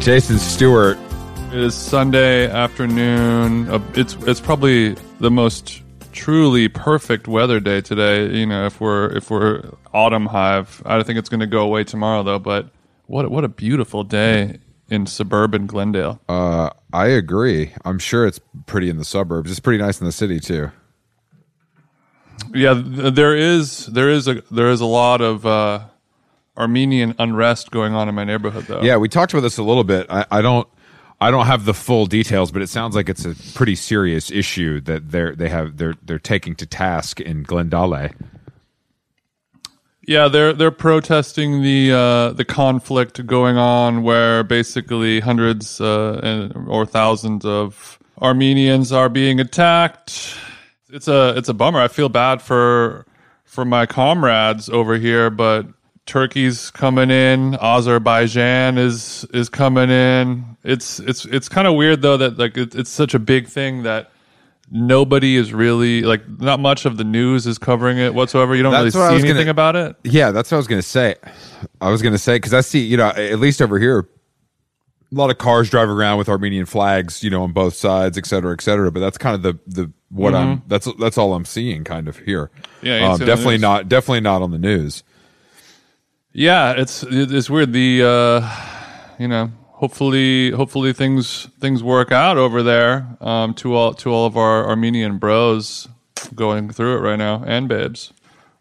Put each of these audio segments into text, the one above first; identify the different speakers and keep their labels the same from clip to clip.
Speaker 1: Jason Stewart.
Speaker 2: It is Sunday afternoon. Uh, it's it's probably the most truly perfect weather day today. You know, if we're if we're autumn hive, I don't think it's going to go away tomorrow though. But what what a beautiful day in suburban Glendale.
Speaker 1: Uh, I agree. I'm sure it's pretty in the suburbs. It's pretty nice in the city too.
Speaker 2: Yeah, there is there is a there is a lot of uh, Armenian unrest going on in my neighborhood though.
Speaker 1: Yeah, we talked about this a little bit. I, I don't. I don't have the full details, but it sounds like it's a pretty serious issue that they're they have they're they're taking to task in Glendale.
Speaker 2: Yeah, they're they're protesting the uh, the conflict going on, where basically hundreds uh, and, or thousands of Armenians are being attacked. It's a it's a bummer. I feel bad for for my comrades over here, but Turkey's coming in, Azerbaijan is is coming in. It's it's it's kind of weird though that like it, it's such a big thing that nobody is really like not much of the news is covering it whatsoever. You don't
Speaker 1: That's
Speaker 2: really see anything
Speaker 1: gonna-
Speaker 2: about it.
Speaker 1: Yeah, that's what I was going to say. I was going to say because I see, you know, at least over here, a lot of cars driving around with Armenian flags, you know, on both sides, et cetera, et cetera. But that's kind of the the what I'm that's that's all I'm seeing kind of here.
Speaker 2: Mm-hmm. Yeah,
Speaker 1: um, definitely not definitely not on the news.
Speaker 2: Yeah, it's it's weird. The uh, you know, hopefully hopefully things things work out over there. Um, to all to all of our Armenian bros going through it right now and babes.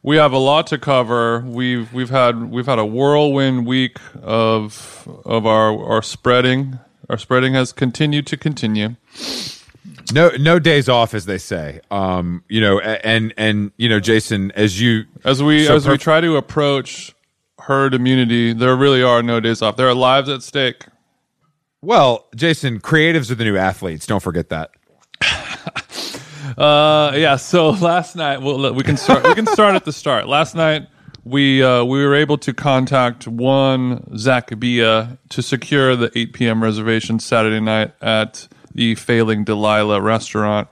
Speaker 2: We have a lot to cover. We've we've had we've had a whirlwind week of of our our spreading. Our spreading has continued to continue.
Speaker 1: No no days off, as they say. Um, you know, and and you know, Jason, as you
Speaker 2: As we
Speaker 1: So
Speaker 2: as we try to approach herd immunity, there really are no days off. There are lives at stake.
Speaker 1: well, Jason, creatives are the new athletes. Don't forget that.
Speaker 2: Uh, yeah. So last night, well, we can start. we can start at the start. Last night, we uh, we were able to contact one Zach Bia to secure the 8 p.m. reservation Saturday night at the Failing Delilah restaurant.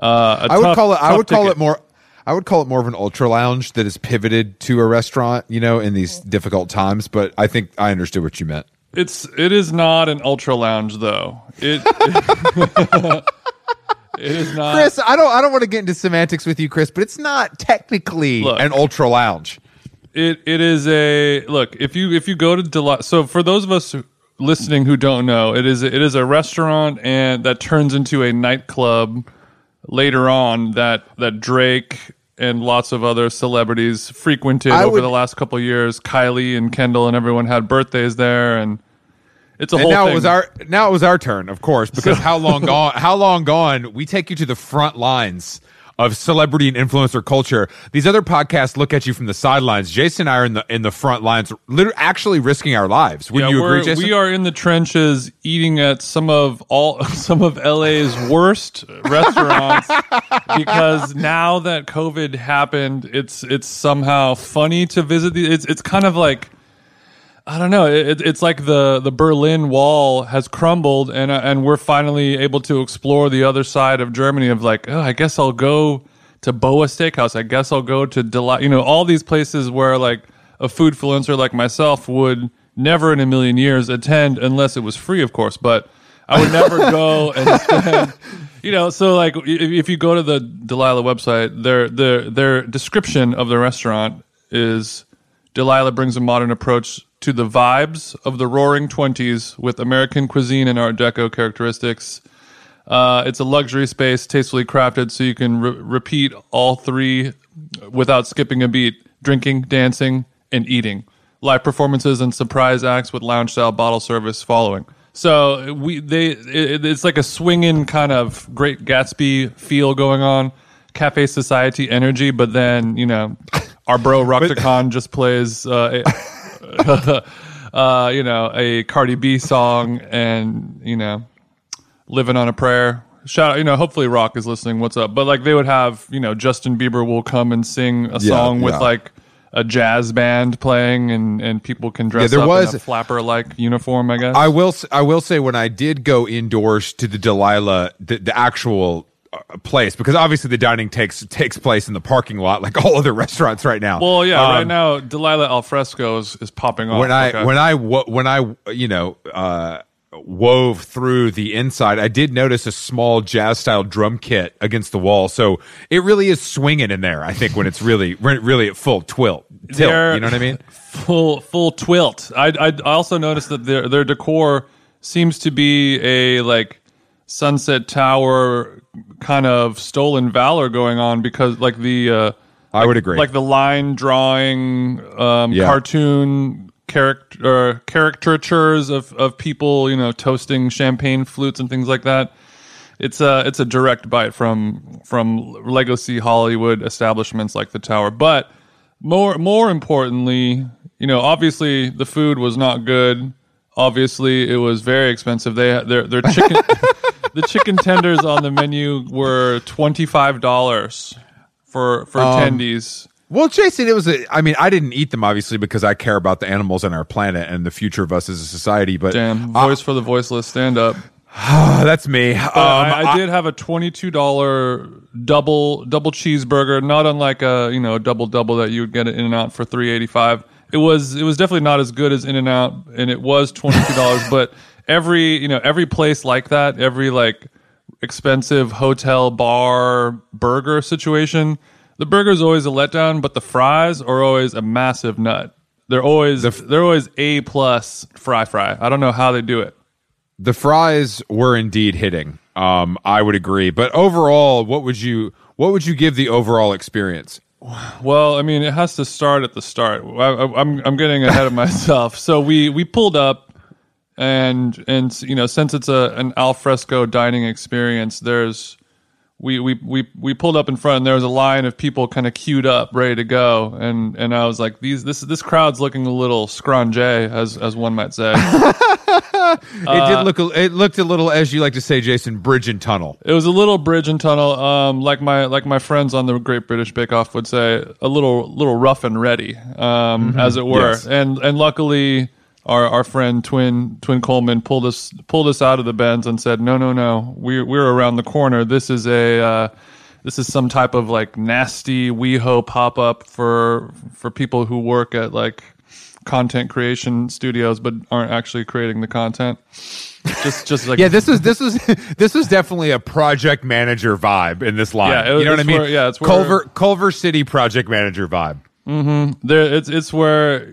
Speaker 2: Uh,
Speaker 1: I would call it. I
Speaker 2: tough
Speaker 1: would call
Speaker 2: ticket.
Speaker 1: it more. I would call it more of an ultra lounge that is pivoted to a restaurant. You know, in these difficult times. But I think I understood what you meant.
Speaker 2: It's it is not an ultra lounge though. It it is not.
Speaker 1: Chris, I don't. I don't want to get into semantics with you, Chris, but it's not technically
Speaker 2: Look.
Speaker 1: an ultra lounge.
Speaker 2: It it is a look. If you if you go to Delilah, so for those of us listening who don't know, it is it is a restaurant and that turns into a nightclub later on that that Drake and lots of other celebrities frequented
Speaker 1: I
Speaker 2: over
Speaker 1: would-
Speaker 2: the last couple of years. Kylie and Kendall and everyone had birthdays there, and it's a
Speaker 1: And
Speaker 2: whole
Speaker 1: now
Speaker 2: thing.
Speaker 1: it was our now it was our turn, of course, because how long gone? How long gone? We take you to the front lines of celebrity and influencer culture. These other podcasts look at you from the sidelines. Jason and I are in the in the front lines, literally actually risking our lives. Would
Speaker 2: Yeah,
Speaker 1: you agree, Jason?
Speaker 2: We are in the trenches eating at some of all some of LA's worst restaurants because now that COVID happened, it's it's somehow funny to visit these. It's it's kind of like I don't know. It, it's like the the Berlin Wall has crumbled, and uh, and we're finally able to explore the other side of Germany. Of like, oh, I guess I'll go to Boa Steakhouse. I guess I'll go to Delilah. You know, all these places where like a food influencer like myself would never in a million years attend unless it was free, of course. But I would never go and spend, you know. So like, if, if you go to the Delilah website, their their their description of the restaurant is Delilah brings a modern approach to the vibes of the Roaring Twenties with American cuisine and Art Deco characteristics. Uh, it's a luxury space, tastefully crafted, so you can re- repeat all three without skipping a beat: drinking, dancing, and eating. Live performances and surprise acts with lounge style bottle service following. So we they it, it's like a swinging kind of Great Gatsby feel going on, Cafe Society energy, but then you know our bro Rocktacon just plays. Uh, uh, you know, a Cardi B song and, you know, living on a prayer. Shout out, you know, hopefully Rock is listening. What's up? But like they would have, you know, Justin Bieber will come and sing a
Speaker 1: Yeah,
Speaker 2: song with
Speaker 1: yeah.
Speaker 2: like a jazz band playing and, and people can dress yeah,
Speaker 1: there
Speaker 2: up
Speaker 1: was-
Speaker 2: in a flapper like uniform, I guess.
Speaker 1: I will. I will say when I did go indoors to the Delilah, the, the actual place, because obviously the dining takes takes place in the parking lot, like all other restaurants right now.
Speaker 2: well, yeah,
Speaker 1: Um,
Speaker 2: right now Delilah Alfresco is, is popping off.
Speaker 1: when I
Speaker 2: Okay.
Speaker 1: when I when I you know uh, wove through the inside, I did notice a small jazz style drum kit against the wall. So it really is swinging in there. I think when it's really really at full twilt, tilt.
Speaker 2: They're
Speaker 1: You know what I mean?
Speaker 2: Full full twilt. I I I also noticed that their their decor seems to be a like Sunset Tower kind of stolen valor going on because like the uh
Speaker 1: I would agree.
Speaker 2: like the line drawing um
Speaker 1: Yeah.
Speaker 2: cartoon character caricatures of of people you know toasting champagne flutes and things like that it's a it's a direct bite from from legacy Hollywood establishments like the Tower. But more more importantly, you know, obviously the food was not good. Obviously, it was very expensive. They their their chicken the chicken tenders on the menu were twenty five dollars for for attendees.
Speaker 1: Well, Jason, it was. A, I mean, I didn't eat them obviously because I care about the animals and our planet and the future of us as a society. But
Speaker 2: Damn, voice for the voiceless, stand up.
Speaker 1: uh, that's me. Um,
Speaker 2: I, I did have a twenty-two dollar double double cheeseburger, not unlike a you know double double that you would get In and Out for three eighty-five. It was it was definitely not as good as In and Out, and it was twenty-two dollars. but every you know every place like that, every like expensive hotel bar burger situation, the burger's always a letdown, but the fries are always a massive nut. They're always they're always a plus fry fry. I don't know how they do it.
Speaker 1: the fries were indeed hitting. Um, I would agree. But overall, what would you what would you give the overall experience?
Speaker 2: Well, I mean, it has to start at the start. I, I, I'm I'm getting ahead of myself. So we we pulled up, and and you know, since it's a an alfresco dining experience, there's we we we we pulled up in front, and there was a line of people kind of queued up, ready to go, and and I was like, these this this crowd's looking a little scrunge, as as one might say.
Speaker 1: it did look. It looked a little, as you like to say, Jason, bridge and tunnel.
Speaker 2: It was a little bridge and tunnel, um, like my like my friends on the Great British Bake Off would say, a little little rough and ready, um, as it were.
Speaker 1: Yes.
Speaker 2: And and luckily, our our friend Twin Twin Coleman pulled us pulled us out of the bends and said, no no no, we're we're around the corner. This is a uh, this is some type of like nasty WeHo pop up for for people who work at like content creation studios but aren't actually creating the content. Just just like
Speaker 1: Yeah, this is this is this is definitely a project manager vibe in this line.
Speaker 2: Yeah, it-
Speaker 1: you know what I mean?
Speaker 2: where- yeah, it's where-
Speaker 1: Culver Culver City project manager vibe. Hmm.
Speaker 2: there it's it's where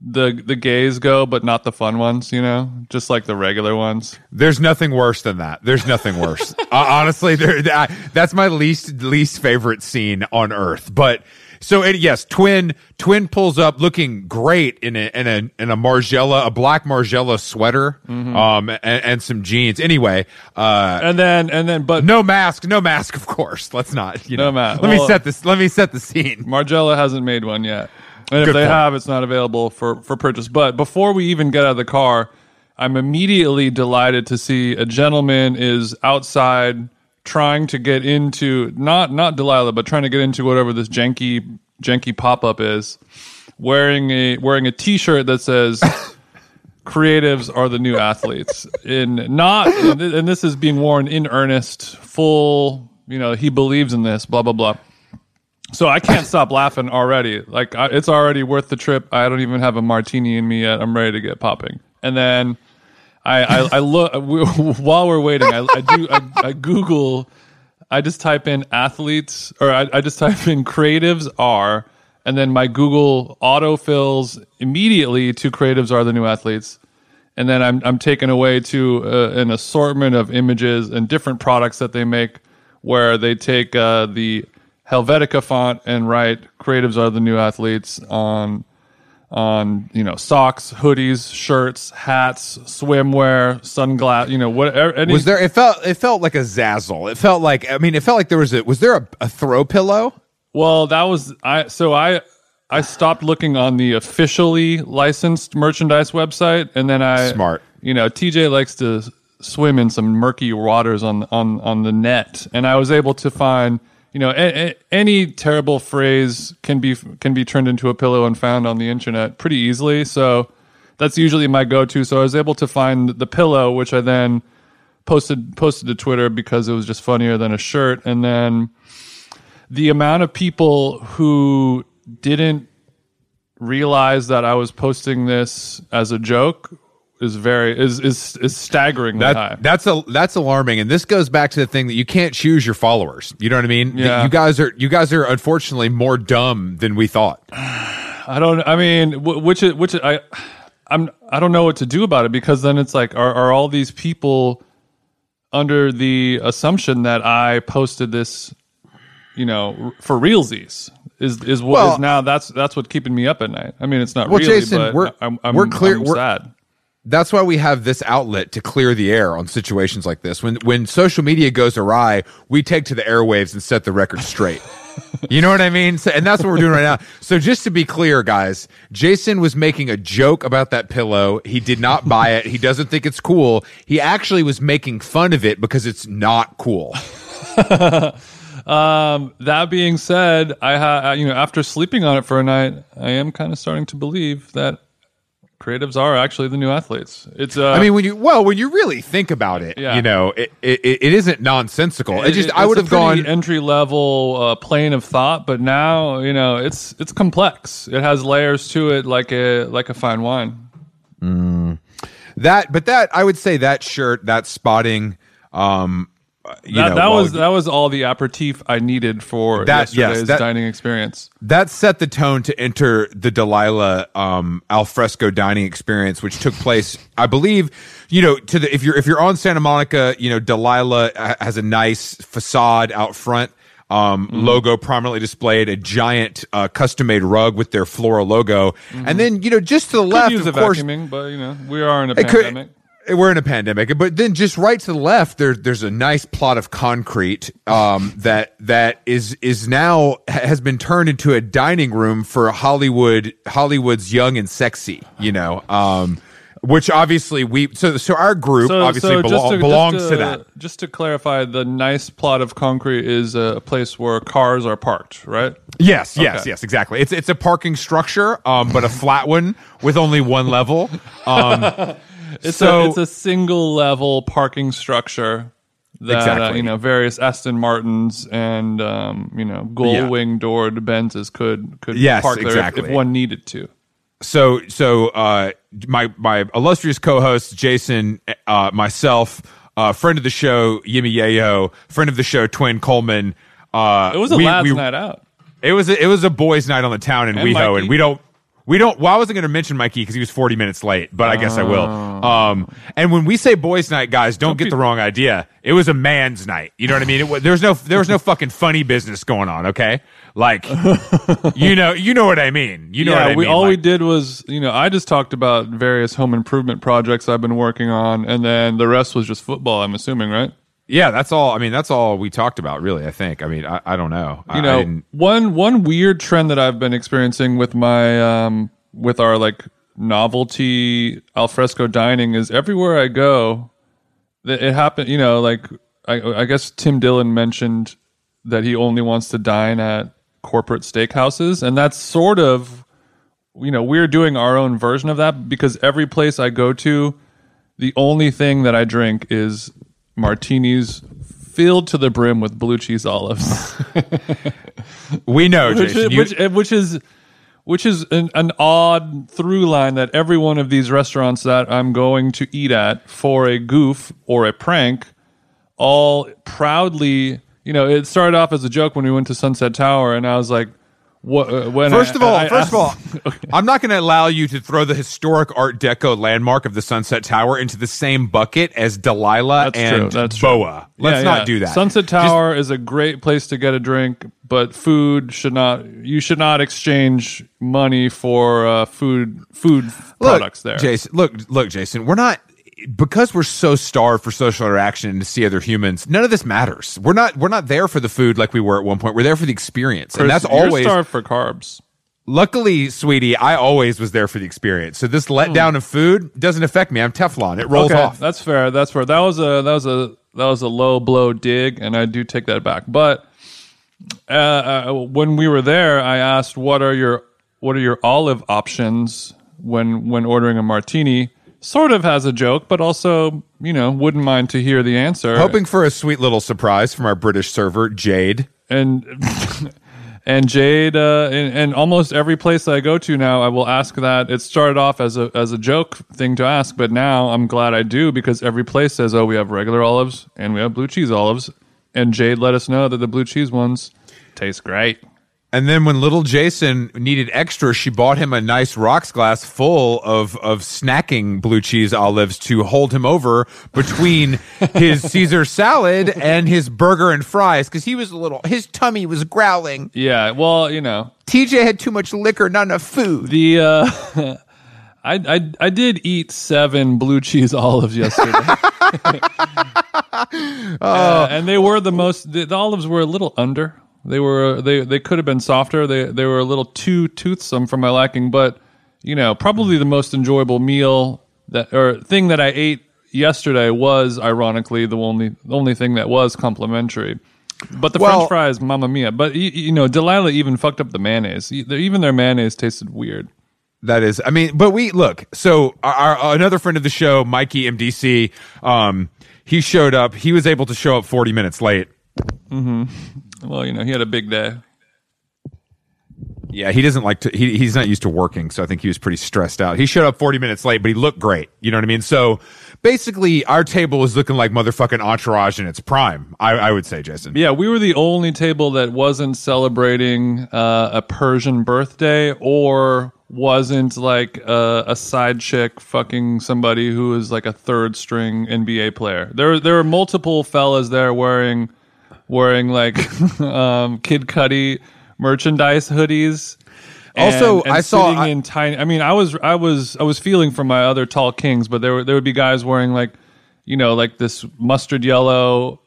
Speaker 2: the the gays go but not the fun ones you know just like the regular ones
Speaker 1: There's nothing worse than that. There's nothing worse. uh, honestly, there, that, that's my least least favorite scene on Earth. But so it, yes, twin twin pulls up looking great in a in a in a Margiela, a black Margiela sweater,
Speaker 2: Mm-hmm.
Speaker 1: um, and, and some jeans. Anyway, uh,
Speaker 2: and then and then but
Speaker 1: no mask, no mask, of course. Let's not. You
Speaker 2: No
Speaker 1: know,
Speaker 2: mask.
Speaker 1: Let me set this. Let me set the scene.
Speaker 2: Margiela hasn't made one yet and if
Speaker 1: Good
Speaker 2: they
Speaker 1: point.
Speaker 2: have it's not available for for purchase. But before we even get out of the car i'm immediately delighted to see a gentleman is outside trying to get into not not delilah but trying to get into whatever this janky janky pop-up is wearing a wearing a t-shirt that says creatives are the new athletes. In not and this is being worn in earnest full you know he believes in this blah blah blah So I can't stop laughing already. Like I, it's already worth the trip. I don't even have a martini in me yet. I'm ready to get popping. And then I I, I look while we're waiting. I, I do I, I Google. I just type in athletes, or I, I just type in creatives are, and then my Google autofills immediately to creatives are the new athletes and then I'm I'm taken away to uh, an assortment of images and different products that they make, where they take uh, the Helvetica font and write "Creatives are the new athletes" on on you know socks, hoodies, shirts, hats, swimwear, sunglasses. You know whatever. Any,
Speaker 1: Was there? It felt. It felt like a zazzle. It felt like. I mean, it felt like there was a. Was there a, a throw pillow?
Speaker 2: Well, that was I. So I I stopped looking on the officially licensed merchandise website, and then I
Speaker 1: Smart.
Speaker 2: You know, TJ likes to swim in some murky waters on on on the net, and I was able to find. You know, a, a, any terrible phrase can be can be turned into a pillow and found on the internet pretty easily. So that's usually my go-to. So I was able to find the pillow, which I then posted posted to Twitter because it was just funnier than a shirt. And then the amount of people who didn't realize that I was posting this as a joke is very is is is staggeringly
Speaker 1: That,
Speaker 2: high.
Speaker 1: that's a that's alarming, and this goes back to the thing that you can't choose your followers. You know what I mean?
Speaker 2: Yeah.
Speaker 1: You guys are you guys are unfortunately more dumb than we thought.
Speaker 2: I don't. I mean, which is which is, I, I'm. I don't know what to do about it because then it's like, are are all these people under the assumption that I posted this, you know, for realsies? Is is what is
Speaker 1: Well-
Speaker 2: now? That's that's what keeping me up at night. I mean, it's not
Speaker 1: Well,
Speaker 2: really,
Speaker 1: Jason, we're-
Speaker 2: I'm, I'm,
Speaker 1: we're clear-
Speaker 2: I'm
Speaker 1: we're-
Speaker 2: sad.
Speaker 1: That's why we have this outlet to clear the air on situations like this. When when social media goes awry, we take to the airwaves and set the record straight. you know what I mean? So, and that's what we're doing right now. So just to be clear, guys, Jason was making a joke about that pillow. He did not buy it. He doesn't think it's cool. He actually was making fun of it because it's not cool.
Speaker 2: Um, that being said, I ha- you know after sleeping on it for a night, I am kind of starting to believe that creatives are actually the new athletes. It's uh,
Speaker 1: I mean, when you well, when you really think about it,
Speaker 2: Yeah.
Speaker 1: you know, it, it it isn't nonsensical. It, just
Speaker 2: it-
Speaker 1: I would have gone.
Speaker 2: entry level uh, plane of thought, but now you know it's it's complex. It has layers to it, like a like a fine wine.
Speaker 1: That, but that I would say that shirt, that spotting, um,
Speaker 2: That,
Speaker 1: know,
Speaker 2: that was that was all the aperitif I needed for
Speaker 1: That- yes,
Speaker 2: yesterday's
Speaker 1: that-
Speaker 2: dining experience.
Speaker 1: that set the tone to enter the Delilah um, alfresco dining experience, which took place, I believe, you know, to the if you're if you're on Santa Monica, you know, Delilah has a nice facade out front. Um,
Speaker 2: Mm-hmm.
Speaker 1: logo prominently displayed, a giant uh, custom made rug with their floral logo, and then you know just to the
Speaker 2: Mm-hmm. Could
Speaker 1: left, of course,
Speaker 2: vacuuming, but you know we are in a
Speaker 1: It could-
Speaker 2: pandemic.
Speaker 1: We're in a pandemic, but then just right to the left, there, there's a nice plot of concrete um, that that is is now has been turned into a dining room for Hollywood Hollywood's young and sexy. You know, um, which obviously we so so our group obviously
Speaker 2: just
Speaker 1: belo-
Speaker 2: to-
Speaker 1: belongs
Speaker 2: just
Speaker 1: to, that.
Speaker 2: Just to clarify, the nice plot of concrete is a place where cars are parked, right?
Speaker 1: Yes, yes,
Speaker 2: Okay.
Speaker 1: yes, exactly. It's it's a parking structure, um, but a flat one with only one level.
Speaker 2: It's
Speaker 1: so
Speaker 2: a, it's a single level parking structure that uh, you know various Aston Martins and um, you know gull
Speaker 1: Yeah.
Speaker 2: doored Benzes could could
Speaker 1: Yes,
Speaker 2: park there if- if, one needed to.
Speaker 1: so so uh my my illustrious co-host jason uh myself uh friend of the show yimi yayo friend of the show twin coleman uh
Speaker 2: It was a
Speaker 1: we-
Speaker 2: lads'
Speaker 1: we-
Speaker 2: night out.
Speaker 1: it was a, it was a boys night on the town in
Speaker 2: And
Speaker 1: WeHo and we don't we don't well I wasn't going to mention Mikey because he was 40 minutes late but I guess I will
Speaker 2: Oh.
Speaker 1: um and when we say boys night guys don't, get the wrong idea it was a man's night you know what I mean it, wa- there's no there was no fucking funny business going on okay like you know you know what I mean you know
Speaker 2: yeah,
Speaker 1: what I
Speaker 2: we
Speaker 1: mean
Speaker 2: all we did was you know I just talked about various home improvement projects I've been working on, and then the rest was just football. I'm assuming, right?
Speaker 1: Yeah, that's all. I mean, that's all we talked about, really. I think. I mean, I, I don't know.
Speaker 2: You
Speaker 1: I
Speaker 2: know
Speaker 1: didn't-
Speaker 2: one one weird trend that i've been experiencing with my um with our like novelty alfresco dining is everywhere i go that it happened you know like I, I guess tim dillon mentioned that he only wants to dine at corporate steakhouses and that's sort of you know we're doing our own version of that because every place i go to the only thing that i drink is martinis filled to the brim with blue cheese olives,
Speaker 1: We know,
Speaker 2: which,
Speaker 1: Jason.
Speaker 2: is,
Speaker 1: you-
Speaker 2: which, eh, which is which is an, an odd through line that every one of these restaurants that I'm going to eat at for a goof or a prank, all proudly, you know, it started off as a joke when we went to Sunset Tower, and I was like, "What?" Uh,
Speaker 1: First
Speaker 2: I-
Speaker 1: of all,
Speaker 2: I-
Speaker 1: first of
Speaker 2: I-
Speaker 1: all, I'm not going to allow you to throw the historic Art Deco landmark of the Sunset Tower into the same bucket as Delilah
Speaker 2: That's
Speaker 1: and
Speaker 2: true. That's true.
Speaker 1: Boa. Let's
Speaker 2: Yeah,
Speaker 1: not
Speaker 2: yeah.
Speaker 1: do that.
Speaker 2: Sunset Tower is a great place to get a drink, but food should not. You should not exchange money for uh, food food
Speaker 1: look,
Speaker 2: products there.
Speaker 1: Jason. Look, look, Jason. We're not because we're so starved for social interaction and to see other humans. None of this matters. We're not. We're not there for the food like we were at one point. We're there for the experience, and that's always.
Speaker 2: starved for carbs.
Speaker 1: Luckily, sweetie, I always was there for the experience. So this letdown of food doesn't affect me. I'm Teflon. It rolls
Speaker 2: okay,
Speaker 1: off.
Speaker 2: that's fair. That's fair. That was a that was a that was a low blow dig, and I do take that back. But uh, uh, when we were there, I asked, "What are your what are your olive options when when ordering a martini?" Sort of has a joke, but also you know wouldn't mind to hear the answer.
Speaker 1: Hoping for a sweet little surprise from our British server, Jade.
Speaker 2: and and Jade uh, and, and almost every place I go to now, I will ask that. It started off as a as a joke thing to ask, but now I'm glad I do because every place says, "Oh, we have regular olives and we have blue cheese olives," and Jade let us know that the blue cheese ones taste great.
Speaker 1: And then when little Jason needed extra, she bought him a nice rocks glass full of, of snacking blue cheese olives to hold him over between his Caesar salad and his burger and fries because he was a little, his tummy was growling.
Speaker 2: Yeah, well, you know
Speaker 1: TJ had too much liquor, not enough food.
Speaker 2: the. Uh, I, I I did eat seven blue cheese olives yesterday. Uh, and they were the most. The, the olives were a little under. They were they they could have been softer. They they were a little too toothsome for my liking. But you know, probably the most enjoyable meal that or thing that I ate yesterday was ironically the only the only thing that was complimentary. But the
Speaker 1: Well-
Speaker 2: French fries, mamma mia! But you, you know, Delilah even fucked up the mayonnaise. Even their mayonnaise tasted weird.
Speaker 1: That is, I mean, but we look. So our, our another friend of the show, Mikey MDC, um, he showed up. He was able to show up 40 minutes late.
Speaker 2: Well, you know, he had a big day.
Speaker 1: Yeah, he doesn't like to. He, he's not used to working, so I think he was pretty stressed out. He showed up 40 minutes late, but he looked great. You know what I mean? So basically, our table was looking like motherfucking entourage in its prime. I, I would say, Jason.
Speaker 2: Yeah, we were the only table that wasn't celebrating uh, a Persian birthday or wasn't like a, a side chick fucking somebody who is like a third string NBA player. There, there were multiple fellas there wearing, wearing like um, Kid Cudi merchandise hoodies.
Speaker 1: Also,
Speaker 2: and
Speaker 1: I saw- I-
Speaker 2: in tiny. I mean, I was, I was, I was feeling for my other tall kings, but there were there would be guys wearing like, you know, like this mustard yellow,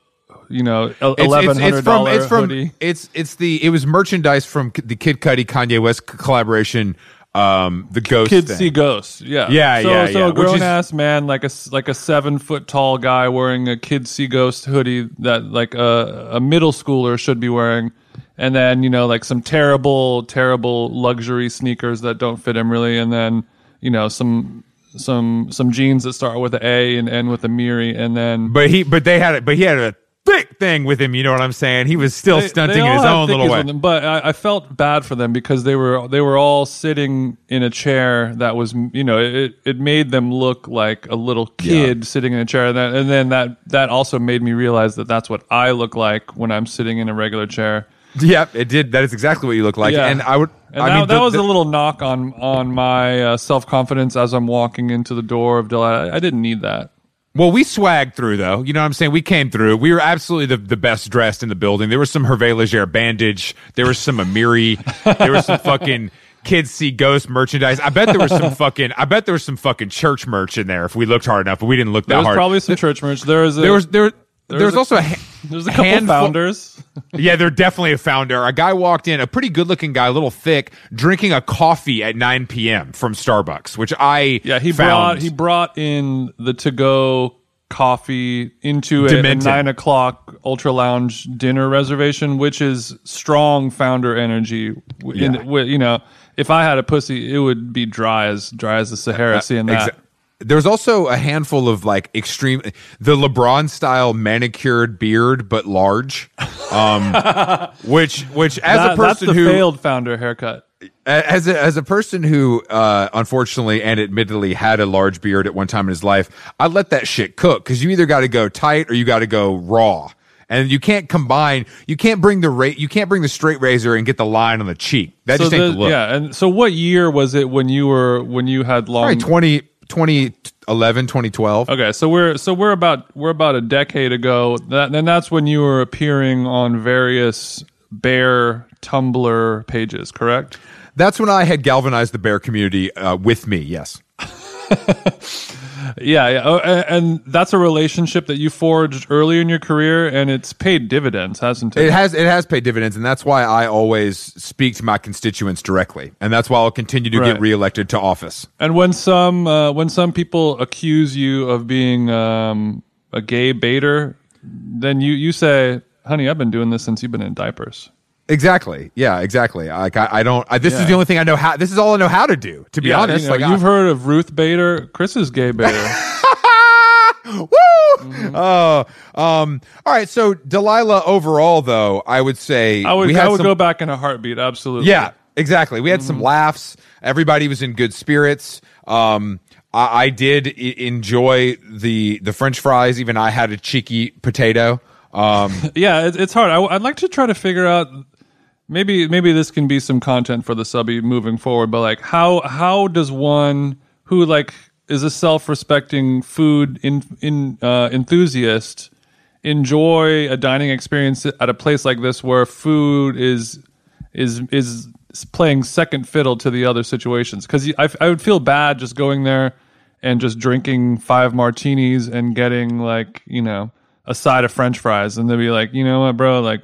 Speaker 2: you know, eleven hundred dollar
Speaker 1: it's from
Speaker 2: hoodie.
Speaker 1: it's it's the it was merchandise from the Kid Cudi Kanye West collaboration. Um, the Ghost
Speaker 2: Kids
Speaker 1: thing.
Speaker 2: see ghosts. Yeah,
Speaker 1: Yeah,
Speaker 2: so,
Speaker 1: yeah,
Speaker 2: So
Speaker 1: yeah,
Speaker 2: a grown
Speaker 1: is-
Speaker 2: ass man, like a like a seven foot tall guy wearing a kids see ghost hoodie that like a a middle schooler should be wearing, and then you know like some terrible terrible luxury sneakers that don't fit him really, and then you know some some some jeans that start with an A and end with a Miri, and then
Speaker 1: But he but they had it. But he had a thick thing with him. You know what I'm saying? He was still
Speaker 2: They-
Speaker 1: stunting
Speaker 2: they
Speaker 1: in his own little way.
Speaker 2: them, but I, I felt bad for them because they were they were all sitting in a chair that was you know it, it made them look like a little kid sitting in a chair and, that, and then that that also made me realize that that's what I look like when I'm sitting in a regular chair.
Speaker 1: Yep, it did. That is exactly what you look like.
Speaker 2: Yeah.
Speaker 1: And I would.
Speaker 2: And
Speaker 1: I
Speaker 2: that,
Speaker 1: mean,
Speaker 2: that
Speaker 1: the-
Speaker 2: was
Speaker 1: the-
Speaker 2: a little knock on on my uh, self confidence as I'm walking into the door of Delight. I, I didn't need that.
Speaker 1: Well, we swagged through though. You know what I'm saying? We came through. We were absolutely the, the best dressed in the building. There was some Hervé Leger bandage. There was some Amiri. there was some fucking kids see ghost merchandise. I bet there was some fucking. I bet there was some fucking church merch in there if we looked hard enough. But we didn't look that
Speaker 2: There was
Speaker 1: hard.
Speaker 2: probably some church merch. There was a,
Speaker 1: there was there. There was
Speaker 2: a-
Speaker 1: also a,
Speaker 2: there's a couple
Speaker 1: handful-
Speaker 2: founders.
Speaker 1: Yeah, they're definitely a founder. A guy walked in, a pretty good looking guy, a little thick, drinking a coffee at 9 p.m. from Starbucks, which I
Speaker 2: Yeah, he
Speaker 1: found.
Speaker 2: brought he brought in the to go coffee into a, a nine o'clock ultra lounge dinner reservation, which is strong founder energy. In,
Speaker 1: Yeah.
Speaker 2: you know, if I had a pussy, it would be dry as dry as the Sahara. Uh, seeing that.
Speaker 1: Exa- there's also a handful of like extreme the LeBron style manicured beard but large. Um which which as
Speaker 2: That-
Speaker 1: a person who
Speaker 2: failed founder haircut.
Speaker 1: as a, as a person who uh, unfortunately and admittedly had a large beard at one time in his life, I let that shit cook because you either got to go tight or you got to go raw, and you can't combine. You can't bring the rate. You can't bring the straight razor and get the line on the cheek. That just ain't
Speaker 2: the-
Speaker 1: the look.
Speaker 2: yeah, and so what year was it when you were when you had long?
Speaker 1: Probably 20, 2011, 2012.
Speaker 2: Okay, so we're so we're about we're about a decade ago. That and that's when you were appearing on various bear Tumblr pages, correct?
Speaker 1: That's when I had galvanized the bear community uh, with me. Yes.
Speaker 2: Yeah, yeah, oh, and that's a relationship that you forged early in your career, and it's paid dividends, hasn't it?
Speaker 1: It has it has paid dividends, and that's why I always speak to my constituents directly, and that's why I'll continue to
Speaker 2: Right.
Speaker 1: get reelected to office.
Speaker 2: And when some uh, when some people accuse you of being um, a gay baiter, then you you say, "Honey, I've been doing this since you've been in diapers."
Speaker 1: Exactly. Yeah. Exactly. Like I, I don't. I, this
Speaker 2: Yeah.
Speaker 1: is the only thing I know how. This is all I know how to do. To be
Speaker 2: Yeah,
Speaker 1: honest,
Speaker 2: you know,
Speaker 1: like
Speaker 2: you've
Speaker 1: I,
Speaker 2: heard of Ruth Bader, Chris's gay baiter.
Speaker 1: Woo! Oh, um. All right. So Delilah, overall, though, I would say
Speaker 2: I would
Speaker 1: we had
Speaker 2: I would
Speaker 1: some-
Speaker 2: go back in a heartbeat. Absolutely.
Speaker 1: Yeah, exactly. We had
Speaker 2: Mm-hmm.
Speaker 1: some laughs. Everybody was in good spirits. Um, I, I did I- enjoy the the French fries. Even I had a cheeky potato. Um,
Speaker 2: yeah. It, it's hard. I, would like to try to figure out. Maybe maybe this can be some content for the subby moving forward. But like, how how does one who like is a self respecting food in in uh, enthusiast enjoy a dining experience at a place like this where food is is is playing second fiddle to the other situations because I, I would feel bad just going there and just drinking five martinis and getting like you know a side of french fries and they'd be like you know what bro like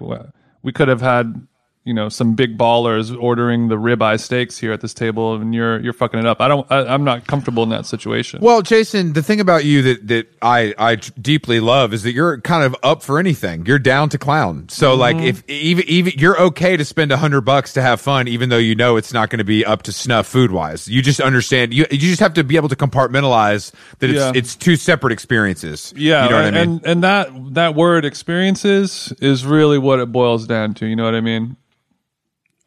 Speaker 2: we could have had you know some big ballers ordering the ribeye steaks here at this table and you're you're fucking it up i don't I, i'm not comfortable in that situation
Speaker 1: well, Jason, the thing about you that that I I deeply love is that you're kind of up for anything. You're down to clown. So like
Speaker 2: Mm-hmm.
Speaker 1: if even even you're okay to spend a hundred bucks to have fun, even though you know it's not going to be up to snuff food wise. You just understand. You you just have to be able to compartmentalize that it's
Speaker 2: Yeah.
Speaker 1: it's two separate experiences.
Speaker 2: Yeah,
Speaker 1: you know what I
Speaker 2: and,
Speaker 1: mean.
Speaker 2: and and that that word experiences is really what it boils down to. You know what I mean?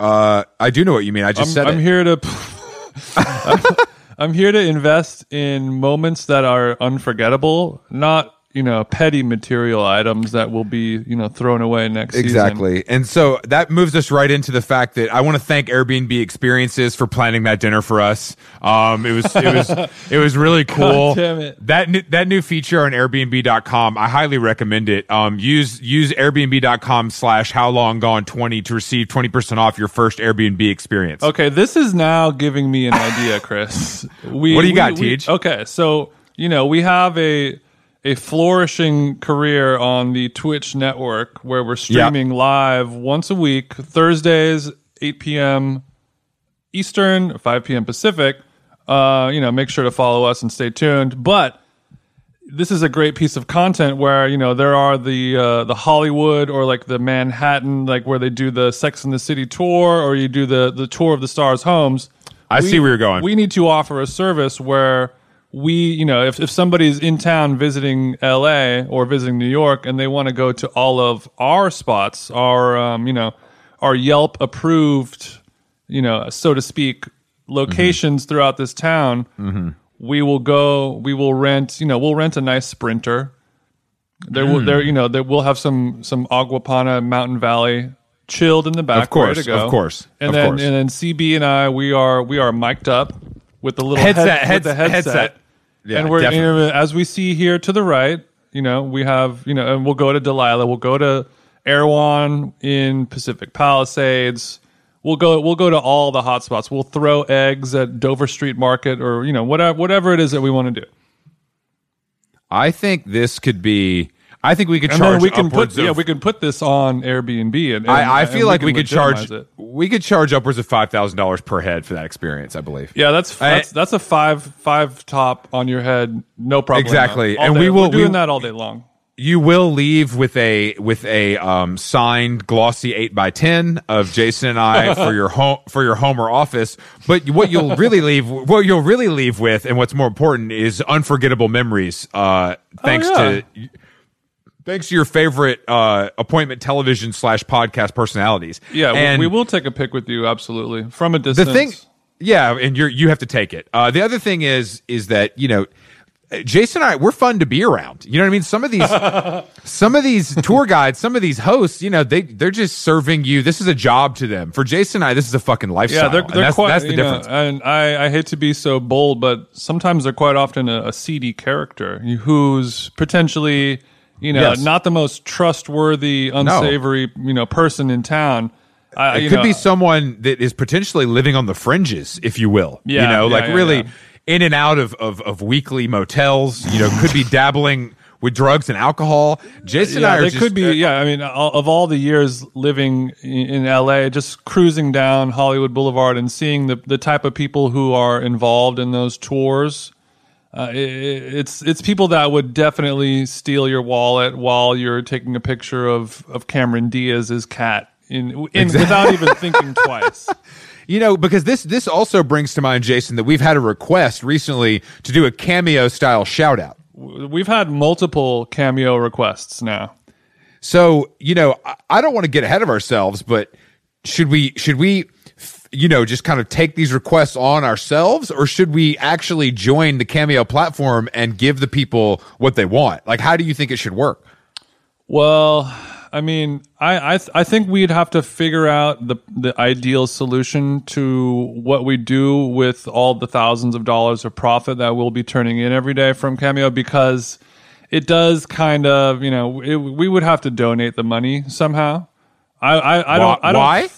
Speaker 1: Uh, I do know what you mean. I just
Speaker 2: I'm,
Speaker 1: said
Speaker 2: I'm
Speaker 1: it.
Speaker 2: here to. I'm here to invest in moments that are unforgettable, not you know petty material items that will be you know thrown away next season.
Speaker 1: Exactly. And so that moves us right into the fact that I want to thank Airbnb Experiences for planning that dinner for us. Um, it was, it was, it was really cool.
Speaker 2: damn it.
Speaker 1: That, new, that new feature on Airbnb.com, I highly recommend it. Um, use, use Airbnb.com slash how long gone 20 to receive 20% off your first Airbnb experience.
Speaker 2: Okay, this is now giving me an idea, Chris. We,
Speaker 1: What do you
Speaker 2: we-
Speaker 1: got,
Speaker 2: we-
Speaker 1: Tej?
Speaker 2: Okay, so you know we have a a flourishing career on the Twitch network where we're streaming live once a week, Thursdays, 8 p.m. Eastern, 5 p.m. Pacific. Uh, you know, make sure to follow us and stay tuned. But this is a great piece of content where you know there are the uh, the Hollywood or like the Manhattan, like where they do the Sex and the City tour, or you do the the tour of the stars' homes.
Speaker 1: I see where you're going.
Speaker 2: We need to offer a service where we, you know, if if somebody's in town visiting L.A. or visiting New York and they want to go to all of our spots, our um, you know, our Yelp approved, you know, so to speak, locations throughout this town we will go we will rent you know we'll rent a nice sprinter there will there you know there we'll have some some Acqua Panna mountain valley chilled in the back
Speaker 1: Of course,
Speaker 2: ready to go.
Speaker 1: of course,
Speaker 2: and
Speaker 1: of
Speaker 2: then
Speaker 1: course.
Speaker 2: and then cb and i we are we are mic'd up with the little
Speaker 1: Headset,
Speaker 2: head, headset,
Speaker 1: headset. Yeah,
Speaker 2: and we're you know, as we see here to the right you know we have you know and we'll go to delilah we'll go to erewhon in pacific palisades We'll go. We'll go to all the hot spots. We'll throw eggs at Dover Street Market, or you know, whatever, whatever it is that we want to do.
Speaker 1: I think this could be, I think we could
Speaker 2: And
Speaker 1: charge
Speaker 2: then we can put,
Speaker 1: of,
Speaker 2: yeah, we can put this on Airbnb, and, and
Speaker 1: I, I
Speaker 2: and
Speaker 1: feel like we
Speaker 2: can
Speaker 1: could charge
Speaker 2: it.
Speaker 1: we could charge upwards of five thousand dollars per head for that experience. I believe.
Speaker 2: Yeah, that's that's that's a five five top on your head, no problem.
Speaker 1: Exactly. And
Speaker 2: day.
Speaker 1: we will-
Speaker 2: We're doing
Speaker 1: we-
Speaker 2: that all day long.
Speaker 1: you will leave with a with a um, signed glossy eight by ten of Jason and I for your home for your home or office. But what you'll really leave what you'll really leave with, and what's more important, is unforgettable memories. Uh, thanks
Speaker 2: Oh, yeah.
Speaker 1: to thanks to your favorite uh, appointment television slash podcast personalities.
Speaker 2: Yeah, we-
Speaker 1: and
Speaker 2: we will take a pic with you absolutely from a distance.
Speaker 1: the thing yeah and you're you have to take it uh the other thing is is that you know Jason and I, we're fun to be around. You know what I mean? Some of these, some of these tour guides, some of these hosts, you know, they they're just serving you. This is a job to them. For Jason and I, this is a fucking lifestyle.
Speaker 2: Yeah, they're, they're
Speaker 1: that's,
Speaker 2: quite.
Speaker 1: that's the
Speaker 2: you know,
Speaker 1: difference.
Speaker 2: and I, I hate to be so bold, but sometimes they're quite often a, a seedy character who's potentially, you know,
Speaker 1: Yes.
Speaker 2: not the most trustworthy, unsavory, you know, person in town. I,
Speaker 1: it could
Speaker 2: know,
Speaker 1: be someone that is potentially living on the fringes, if you will.
Speaker 2: Yeah,
Speaker 1: you know,
Speaker 2: yeah,
Speaker 1: like
Speaker 2: yeah,
Speaker 1: really
Speaker 2: yeah.
Speaker 1: in and out of, of of weekly motels. You know, could be dabbling with drugs and alcohol. Jason and I are just,
Speaker 2: could be. Uh, yeah, I mean, all- of all the years living in, in LA, just cruising down Hollywood Boulevard and seeing the the type of people who are involved in those tours. Uh, i- i it's it's people that would definitely steal your wallet while you're taking a picture of, of Cameron Diaz's cat in, in without even thinking twice.
Speaker 1: You know, because this this also brings to mind, Jason, that we've had a request recently to do a cameo style shout out.
Speaker 2: We've had multiple cameo requests now.
Speaker 1: So, you know, I, I don't want to get ahead of ourselves, but should we should we you know, just kind of take these requests on ourselves or should we actually join the cameo platform and give the people what they want? Like how do you think it should work?
Speaker 2: Well, I mean, I I, th- I think we'd have to figure out the the ideal solution to what we do with all the thousands of dollars of profit that we'll be turning in every day from Cameo because it does kind of you know it, we would have to donate the money somehow. I I, I don't I don't
Speaker 1: Why?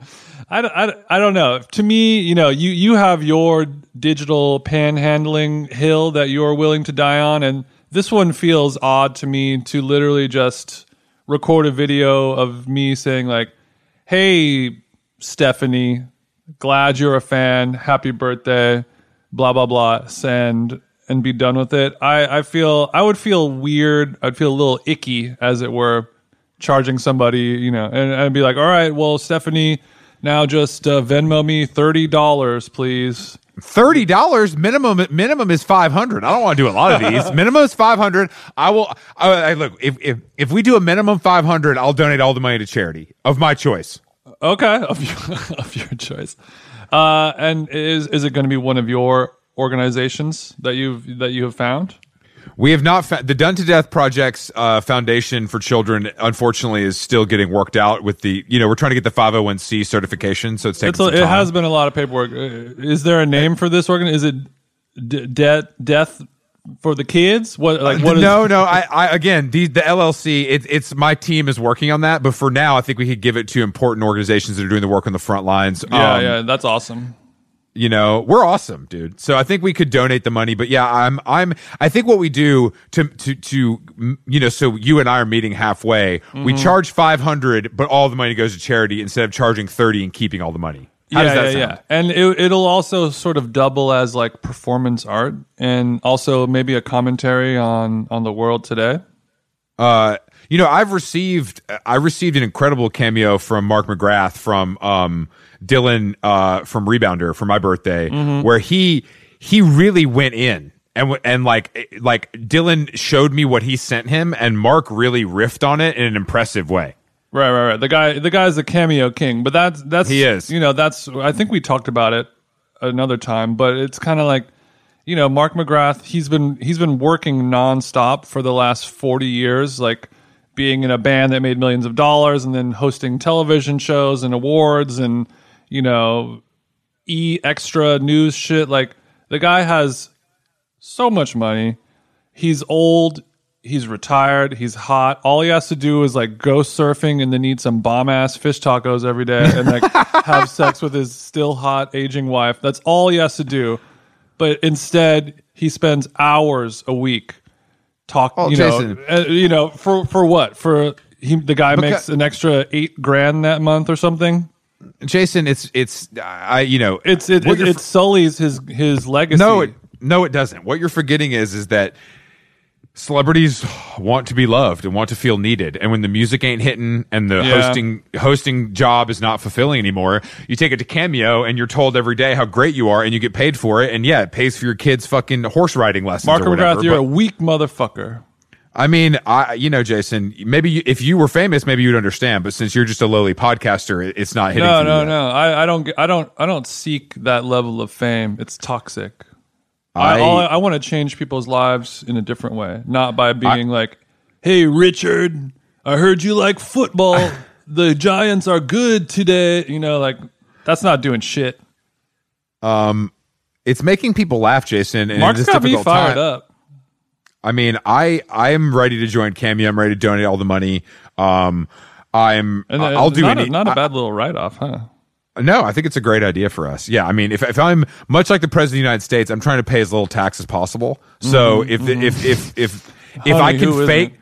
Speaker 2: I don't, I, I don't know. To me, you know, you, you have your digital panhandling hill that you're willing to die on, and this one feels odd to me to literally just record a video of me saying like, "Hey, Stephanie, glad you're a fan. Happy birthday." Blah blah blah. Send and be done with it. I I feel I would feel weird. I'd feel a little icky, as it were, charging somebody, you know, and I'd be like, "All right, well, Stephanie." Now just uh, Venmo me thirty dollars, please.
Speaker 1: Thirty dollars minimum. Minimum is five hundred. I don't want to do a lot of these. minimum is five hundred. I will. I, I look if if if we do a minimum five hundred, I'll donate all the money to charity of my choice.
Speaker 2: Okay, of your, of your choice. Uh, and is is it going to be one of your organizations that you've that you have found?
Speaker 1: We have not fa- the Done to Death Project's uh, Foundation for Children. Unfortunately, is still getting worked out with the. You know, we're trying to get the five hundred one c certification, so it's taking
Speaker 2: It's a, it has been a lot of paperwork. Uh, Is there a name for this organ? Is it d- death death for the kids? What like what is?
Speaker 1: no, no. I, I again, the the LLC. It, it's my team is working on that, but for now, I think we could give it to important organizations that are doing the work on the front lines.
Speaker 2: Yeah,
Speaker 1: Um,
Speaker 2: yeah, that's awesome.
Speaker 1: You know we're awesome dude so i think we could donate the money but yeah i'm i'm i think what we do to to to you know so you and i are meeting halfway we
Speaker 2: Mm-hmm.
Speaker 1: charge 500 but all the money goes to charity instead of charging 30 and keeping all the money how
Speaker 2: yeah, yeah, yeah. And it, it'll also sort of double as like performance art, and also maybe a commentary on on the world today.
Speaker 1: uh you know i've received i received an incredible cameo from mark mcgrath from um dylan uh from rebounder for my birthday
Speaker 2: Mm-hmm.
Speaker 1: where he he really went in and and like like dylan showed me what he sent him and mark really riffed on it in an impressive way
Speaker 2: Right, right, right. The guy, the guy's the cameo king, but that's that's
Speaker 1: He is.
Speaker 2: You know, that's I think we talked about it another time, but it's kind of like, you know, Mark McGrath. He's been he's been working nonstop for the last forty years, like being in a band that made millions of dollars, and then hosting television shows and awards, and you know, e extra news shit. Like the guy has so much money. He's old. He's retired. He's hot. All he has to do is like go surfing and then eat some bomb ass fish tacos every day and like have sex with his still hot aging wife. That's all he has to do. But instead, he spends hours a week talking.
Speaker 1: Oh,
Speaker 2: you
Speaker 1: Jason.
Speaker 2: know, uh, you know for for what? For he, the guy makes an extra eight grand that month or something.
Speaker 1: jason it's it's i you know
Speaker 2: It's it, it,
Speaker 1: you're
Speaker 2: it sullies his his legacy.
Speaker 1: No, it no, it doesn't. What you're forgetting is is that celebrities want to be loved and want to feel needed and when the music ain't hitting and the
Speaker 2: Yeah.
Speaker 1: hosting hosting job is not fulfilling anymore you take it to cameo and you're told every day how great you are and you get paid for it and yeah it pays for your kids fucking horse riding lessons
Speaker 2: Mark McGrath, you're
Speaker 1: but-
Speaker 2: a weak motherfucker.
Speaker 1: I mean, I you know, Jason, maybe you, if you were famous, maybe you'd understand. But since you're just a lowly podcaster, it, it's not hitting.
Speaker 2: No, no,
Speaker 1: yet.
Speaker 2: no. I, I don't. get- I don't. I don't seek that level of fame. It's toxic.
Speaker 1: I-
Speaker 2: I I want to change people's lives in a different way, not by being like, "Hey, Richard, I heard you like football. the Giants are good today." You know, like that's not doing shit.
Speaker 1: Um, it's making people laugh, Jason. And
Speaker 2: Mark's got me fired
Speaker 1: time-
Speaker 2: up.
Speaker 1: I mean, I I'm ready to join Cameo. I'm ready to donate all the money. Um, I'm
Speaker 2: And
Speaker 1: I'll
Speaker 2: it's
Speaker 1: do
Speaker 2: not
Speaker 1: any.
Speaker 2: a, not a
Speaker 1: I-
Speaker 2: bad little write off, huh?
Speaker 1: No, I think it's a great idea for us. Yeah, I mean, if if I'm much like the president of the United States, I'm trying to pay as little tax as possible. So if the, if if if if I
Speaker 2: Mm-hmm, Honey,
Speaker 1: can
Speaker 2: isn't?
Speaker 1: fake.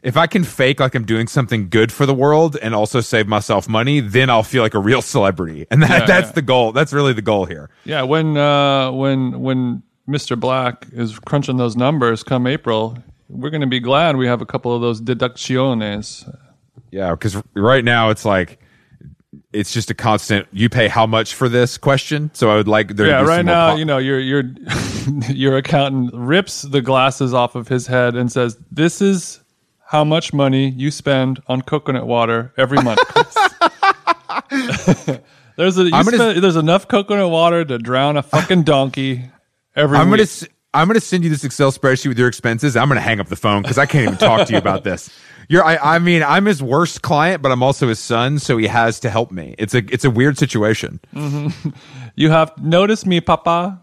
Speaker 1: If I can fake like I'm doing something good for the world and also save myself money, then I'll feel like a real celebrity. And that,
Speaker 2: Yeah,
Speaker 1: that's
Speaker 2: yeah.
Speaker 1: the goal. That's really the goal here.
Speaker 2: Yeah, when uh, when when Mr. Black is crunching those numbers come April, we're going to be glad we have a couple of those deducciones.
Speaker 1: Yeah, because right now it's like it's just a constant. You pay how much for this question? So I would like there.
Speaker 2: Yeah,
Speaker 1: to be
Speaker 2: right now, you know, your your your accountant rips the glasses off of his head and says, "This is how much money you spend on coconut water every month." There's a you
Speaker 1: gonna-
Speaker 2: spend- there's enough coconut water to drown a fucking donkey every
Speaker 1: I'm
Speaker 2: week.
Speaker 1: gonna I'm gonna send you this Excel spreadsheet with your expenses. I'm gonna hang up the phone because I can't even talk to you about this. You're I, I mean I'm his worst client, but I'm also his son, so he has to help me. It's a it's a weird situation.
Speaker 2: you have noticed me, Papa.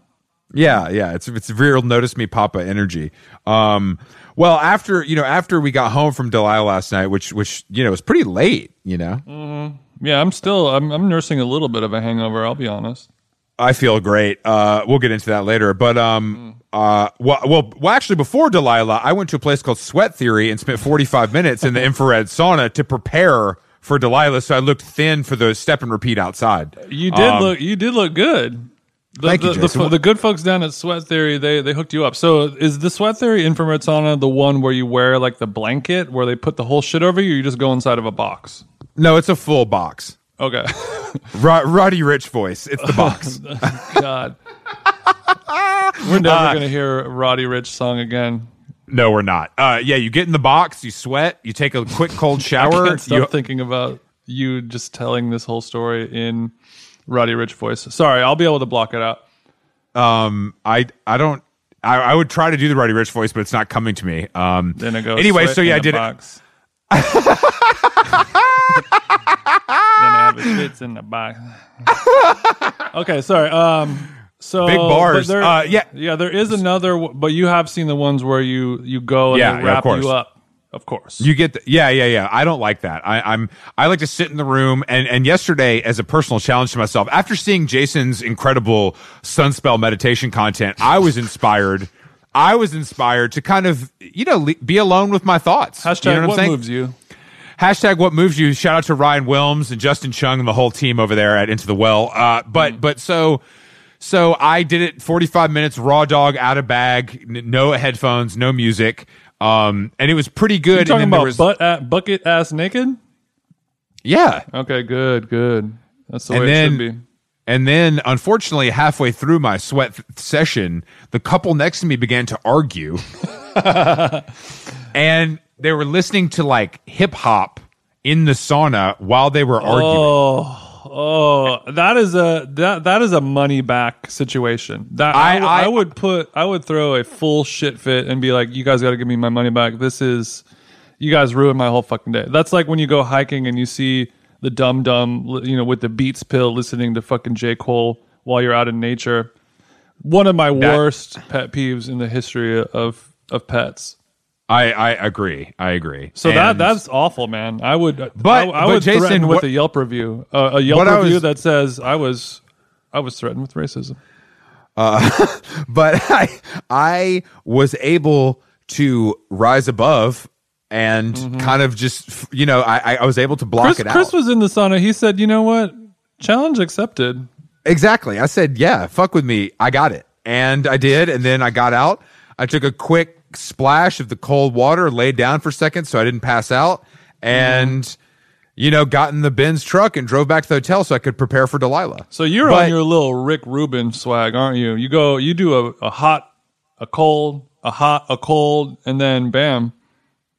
Speaker 1: Yeah, yeah, it's it's real notice me papa energy. Um well after you know after we got home from Delilah last night, which which you know was pretty late, you know.
Speaker 2: Yeah, I'm still I'm I'm nursing a little bit of a hangover. I'll be honest.
Speaker 1: I feel great. Uh, we'll get into that later. But um, uh, well, well, well, actually, before Delilah, I went to a place called Sweat Theory and spent 45 minutes in the infrared sauna to prepare for Delilah. So I looked thin for the step and repeat outside.
Speaker 2: You did
Speaker 1: Um,
Speaker 2: look you did look good. The,
Speaker 1: Thank you,
Speaker 2: the, the,
Speaker 1: Jason.
Speaker 2: fo- the good folks down at Sweat Theory, they they hooked you up. So is the Sweat Theory infrared sauna the one where you wear like the blanket where they put the whole shit over you, or you just go inside of a box?
Speaker 1: No, it's a full box.
Speaker 2: Okay.
Speaker 1: Rod- Roddy Ricch voice. It's the box.
Speaker 2: God. We're never
Speaker 1: Uh,
Speaker 2: gonna hear a Roddy Ricch song again.
Speaker 1: no, we're not. Uh, yeah, you get in the box, you sweat, you take a quick cold
Speaker 2: I
Speaker 1: shower.
Speaker 2: can't stop
Speaker 1: you-
Speaker 2: thinking about you just telling this whole story in Roddy Ricch voice. Sorry, I'll be able to block it out.
Speaker 1: um, I I don't. I, I would try to do the Roddy Ricch voice, but it's not coming to me. Um,
Speaker 2: Then I go.
Speaker 1: anyway, so yeah, I
Speaker 2: I
Speaker 1: did it.
Speaker 2: Box. then I have a shits in the box. okay, sorry. Um, so
Speaker 1: Big bars.
Speaker 2: There,
Speaker 1: Uh, yeah.
Speaker 2: yeah. There is another, but you have seen the ones where you you go and
Speaker 1: Yeah,
Speaker 2: they
Speaker 1: yeah,
Speaker 2: wrap
Speaker 1: course.
Speaker 2: you up. Of course.
Speaker 1: You get the, yeah, yeah, yeah. I don't like that. I, I'm I like to sit in the room and and yesterday as a personal challenge to myself after seeing Jason's incredible sunspell meditation content, I was inspired. I was inspired to kind of you know be alone with my thoughts.
Speaker 2: Hashtag
Speaker 1: you know what,
Speaker 2: what
Speaker 1: I'm saying?
Speaker 2: moves you?
Speaker 1: Hashtag what moves you. Shout out to Ryan Wilms and Justin Chung and the whole team over there at Into the Well. Uh, but
Speaker 2: Mm.
Speaker 1: but so so I did it 45 minutes raw dog out of bag, n- no headphones, no music. Um, and it was pretty good.
Speaker 2: You
Speaker 1: and
Speaker 2: talking
Speaker 1: then
Speaker 2: about
Speaker 1: was,
Speaker 2: butt at, bucket ass naked?
Speaker 1: yeah.
Speaker 2: Okay, good, good. That's the
Speaker 1: And
Speaker 2: way it should be.
Speaker 1: And then, unfortunately, halfway through my sweat session, the couple next to me began to argue. and they were listening to like hip hop in the sauna while they were arguing.
Speaker 2: Oh, oh, that is a that that is a money back situation. That I,
Speaker 1: I- I
Speaker 2: would put I would throw a full shit fit and be like, you guys got to give me my money back. This is you guys ruined my whole fucking day. That's like when you go hiking and you see the dumb dumb, you know, with the Beats pill, listening to fucking J Cole while you're out in nature. One of my
Speaker 1: That-
Speaker 2: worst pet peeves in the history of of pets.
Speaker 1: I, I agree. I agree.
Speaker 2: So that that's awful, man. I would,
Speaker 1: But-
Speaker 2: I, I
Speaker 1: but
Speaker 2: would
Speaker 1: Jason,
Speaker 2: threaten with
Speaker 1: what-
Speaker 2: a Yelp review, uh, a Yelp review
Speaker 1: was-
Speaker 2: that says I was, I was threatened with racism.
Speaker 1: but I I was able to rise above and mm-hmm. kind of just you know I I was able to block
Speaker 2: Chris,
Speaker 1: it out.
Speaker 2: Chris was in the sauna. He said, "You know what? Challenge accepted."
Speaker 1: Exactly. I said, yeah, fuck with me. I got it. And I did. And then I got out. I took a quick splash of the cold water, laid down for a second so I didn't pass out, mm-hmm. and you know, got in the Ben's truck and drove back to the hotel so I could prepare for Delilah.
Speaker 2: So you're
Speaker 1: But-
Speaker 2: on your little Rick Rubin swag, aren't you? You go, you do a, a hot, a cold, a hot, a cold, and then bam,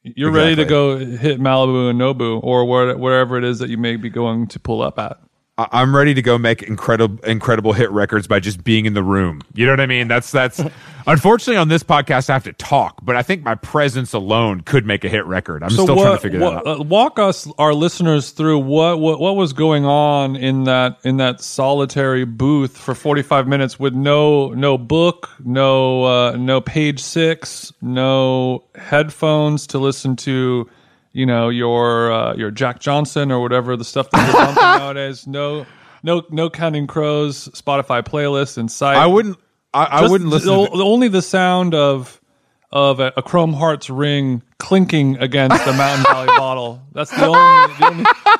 Speaker 2: you're ready to go hit Malibu and Nobu or where, wherever it is that you may be going to pull up at.
Speaker 1: I'm ready to go make incredible incredible hit records by just being in the room. You know what I mean? That's that's unfortunately on this podcast I have to talk, but I think my presence alone could make a hit record. I'm still trying to figure
Speaker 2: what-
Speaker 1: that out.
Speaker 2: uh, walk us, our listeners, through what, what what was going on in that in that solitary booth for 45 minutes with no no book, no uh, no page six, no headphones to listen to, you know your uh, your Jack Johnson or whatever the stuff that we're bumping nowadays. No no no counting crows Spotify playlist in sight.
Speaker 1: I wouldn't I, I
Speaker 2: Just
Speaker 1: wouldn't listen
Speaker 2: the-
Speaker 1: to
Speaker 2: only the sound of of a, a Chrome Hearts ring clinking against a Mountain Valley bottle. That's the only. The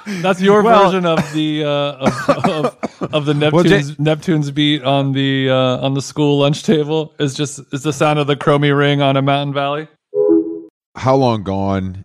Speaker 2: only that's your
Speaker 1: Well-
Speaker 2: version of the uh, of, of, of the
Speaker 1: Well, Jay-
Speaker 2: Neptunes Neptunes beat on the uh, on the school lunch table. Is just is the sound of the chromey ring on a Mountain Valley.
Speaker 1: How Long Gone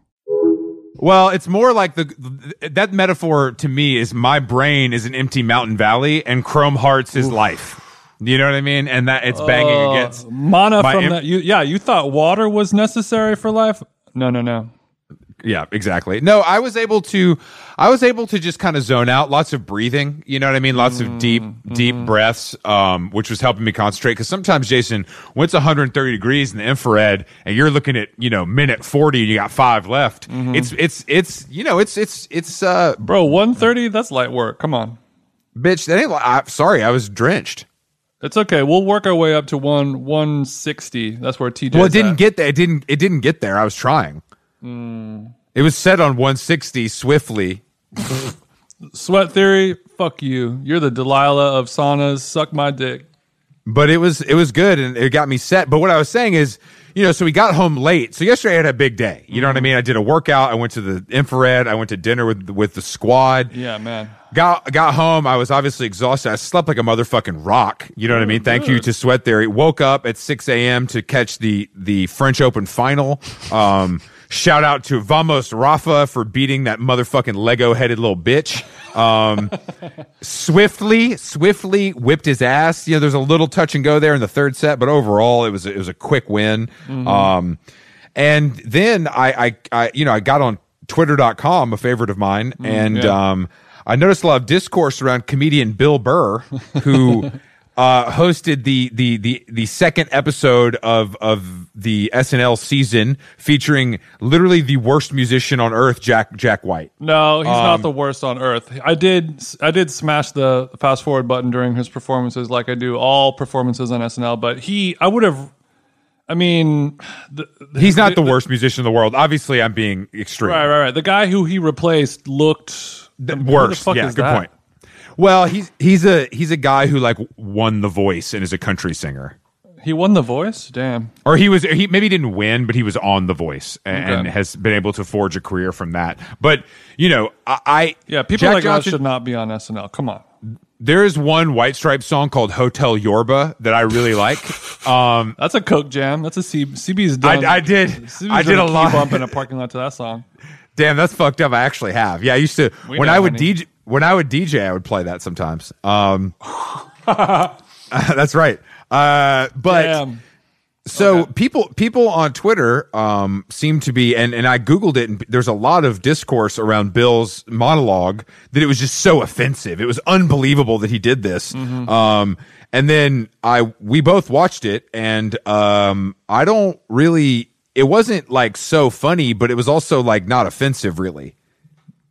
Speaker 1: Well, it's more like the that metaphor to me is my brain is an empty mountain valley and Chrome Hearts is life. You know what I mean? And that it's banging
Speaker 2: Uh,
Speaker 1: against.
Speaker 2: mana from that. You, yeah, you thought water was necessary for life? No, no, no.
Speaker 1: Yeah, exactly. No, I was able to I was able to just kind of zone out, lots of breathing, you know what I mean? Lots of deep deep breaths um which was helping me concentrate cuz sometimes Jason, when it's 130 degrees in the infrared and you're looking at, you know, minute 40 and you got 5 left, it's it's it's you know, it's it's it's uh
Speaker 2: Bro, 130, that's light work. Come on.
Speaker 1: bitch, that ain't I, sorry, I was drenched.
Speaker 2: It's okay. We'll work our way up to one 160. That's where TJ
Speaker 1: Well, it didn't get there. It didn't. It didn't get there. I was trying. It was set on 160 swiftly.
Speaker 2: Sweat theory, fuck you. You're the Delilah of saunas. Suck my dick.
Speaker 1: but it was it was good and it got me set. But what I was saying is, you know, so we got home late. So yesterday I had a big day. You know what I mean? I did a workout. I went to the infrared. I went to dinner with with the squad.
Speaker 2: Yeah, man.
Speaker 1: Got got home. I was obviously exhausted. I slept like a motherfucking rock. You know what I mean? Thank you to Sweat Theory. Woke up at six a.m. to catch the the French Open final. Um, shout out to Vamos Rafa for beating that motherfucking Lego headed little bitch. Um, swiftly, swiftly whipped his ass. You know, there's a little touch and go there in the third set, but overall, it was it was a quick win. Um, and then I, I, I, you know, I got on Twitter.com, a favorite of mine, and
Speaker 2: yeah.
Speaker 1: um, I noticed a lot of discourse around comedian Bill Burr, who. Uh, hosted the, the the the second episode of of the SNL season, featuring literally the worst musician on earth, Jack Jack White.
Speaker 2: No, he's
Speaker 1: Um,
Speaker 2: not the worst on earth. I did I did smash the fast forward button during his performances like I do all performances on SNL, but he I would have I mean the,
Speaker 1: He's not the worst musician in the world. Obviously, I'm being extreme.
Speaker 2: Right, right, right. The guy who he replaced looked
Speaker 1: The
Speaker 2: who the fuck
Speaker 1: yeah,
Speaker 2: is
Speaker 1: good
Speaker 2: that?
Speaker 1: point. Well, he's he's a he's a guy who like won The Voice and is a country singer.
Speaker 2: He won the voice? Damn.
Speaker 1: Or he was he maybe didn't win, but he was on The Voice and, and
Speaker 2: Okay.
Speaker 1: has been able to forge a career from that. But you know, I, I
Speaker 2: Yeah, people
Speaker 1: Jack
Speaker 2: like
Speaker 1: Johnson,
Speaker 2: us should not be on SNL. Come on.
Speaker 1: There is one White Stripe song called Hotel Yorba that I really like. Um,
Speaker 2: That's a Coke jam. That's a C- CB's done.
Speaker 1: I, I did
Speaker 2: CB's
Speaker 1: I did a lot.
Speaker 2: bump in a parking lot to that song.
Speaker 1: Damn, that's fucked up. I actually have. Yeah, I used to
Speaker 2: We
Speaker 1: when I would. DJ when I would DJ, I would play that sometimes. Um, that's right. Uh, but
Speaker 2: Damn.
Speaker 1: so
Speaker 2: Okay.
Speaker 1: people people on Twitter um, seem to be, and and I googled it, and there's a lot of discourse around Bill's monologue that it was just so offensive. It was unbelievable that he did this.
Speaker 2: Mm-hmm.
Speaker 1: Um, and then I we both watched it, and um, I don't really. It wasn't like so funny, but it was also like not offensive, really.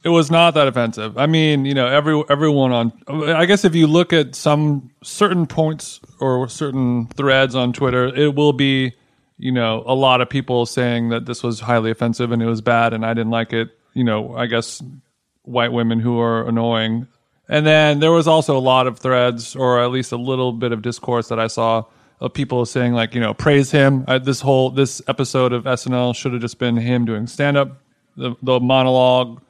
Speaker 2: It was not that offensive. I mean, you know, every everyone on. I guess if you look at some certain points or certain threads on Twitter, it will be, you know, a lot of people saying that this was highly offensive and it was bad and I didn't like it. You know, I guess white women who are annoying. And then there was also a lot of threads, or at least a little bit of discourse that I saw of people saying like, you know, praise him. Uh, this whole this episode of SNL should have just been him doing stand up. The, the monologue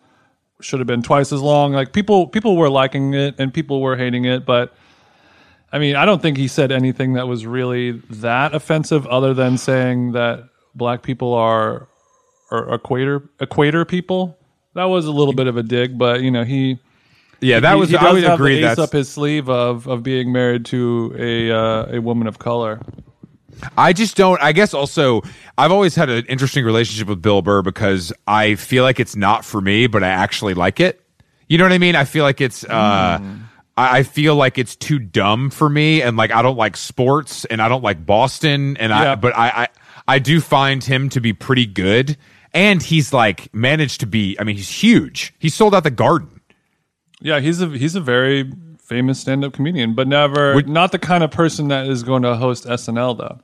Speaker 2: should have been twice as long. Like people people were liking it and people were hating it, but I mean, I don't think he said anything that was really that offensive other than saying that black people are are equator equator people. That was a little bit of a dig, but you know, he
Speaker 1: Yeah, that
Speaker 2: he,
Speaker 1: was.
Speaker 2: he
Speaker 1: I would
Speaker 2: have
Speaker 1: agree.
Speaker 2: the ace up his sleeve of of being married to a uh, a woman of color.
Speaker 1: I just don't. I guess also, I've always had an interesting relationship with Bill Burr because I feel like it's not for me, but I actually like it. You know what I mean? I feel like it's. uh I I feel like it's too dumb for me, and like I don't like sports, and I don't like Boston, and I. But I, I, I do find him to be pretty good, and he's like managed to be. I mean, he's huge. He sold out the Garden.
Speaker 2: Yeah, he's a he's a very famous stand up comedian, but never
Speaker 1: Would-
Speaker 2: not the kind of person that is going to host SNL though.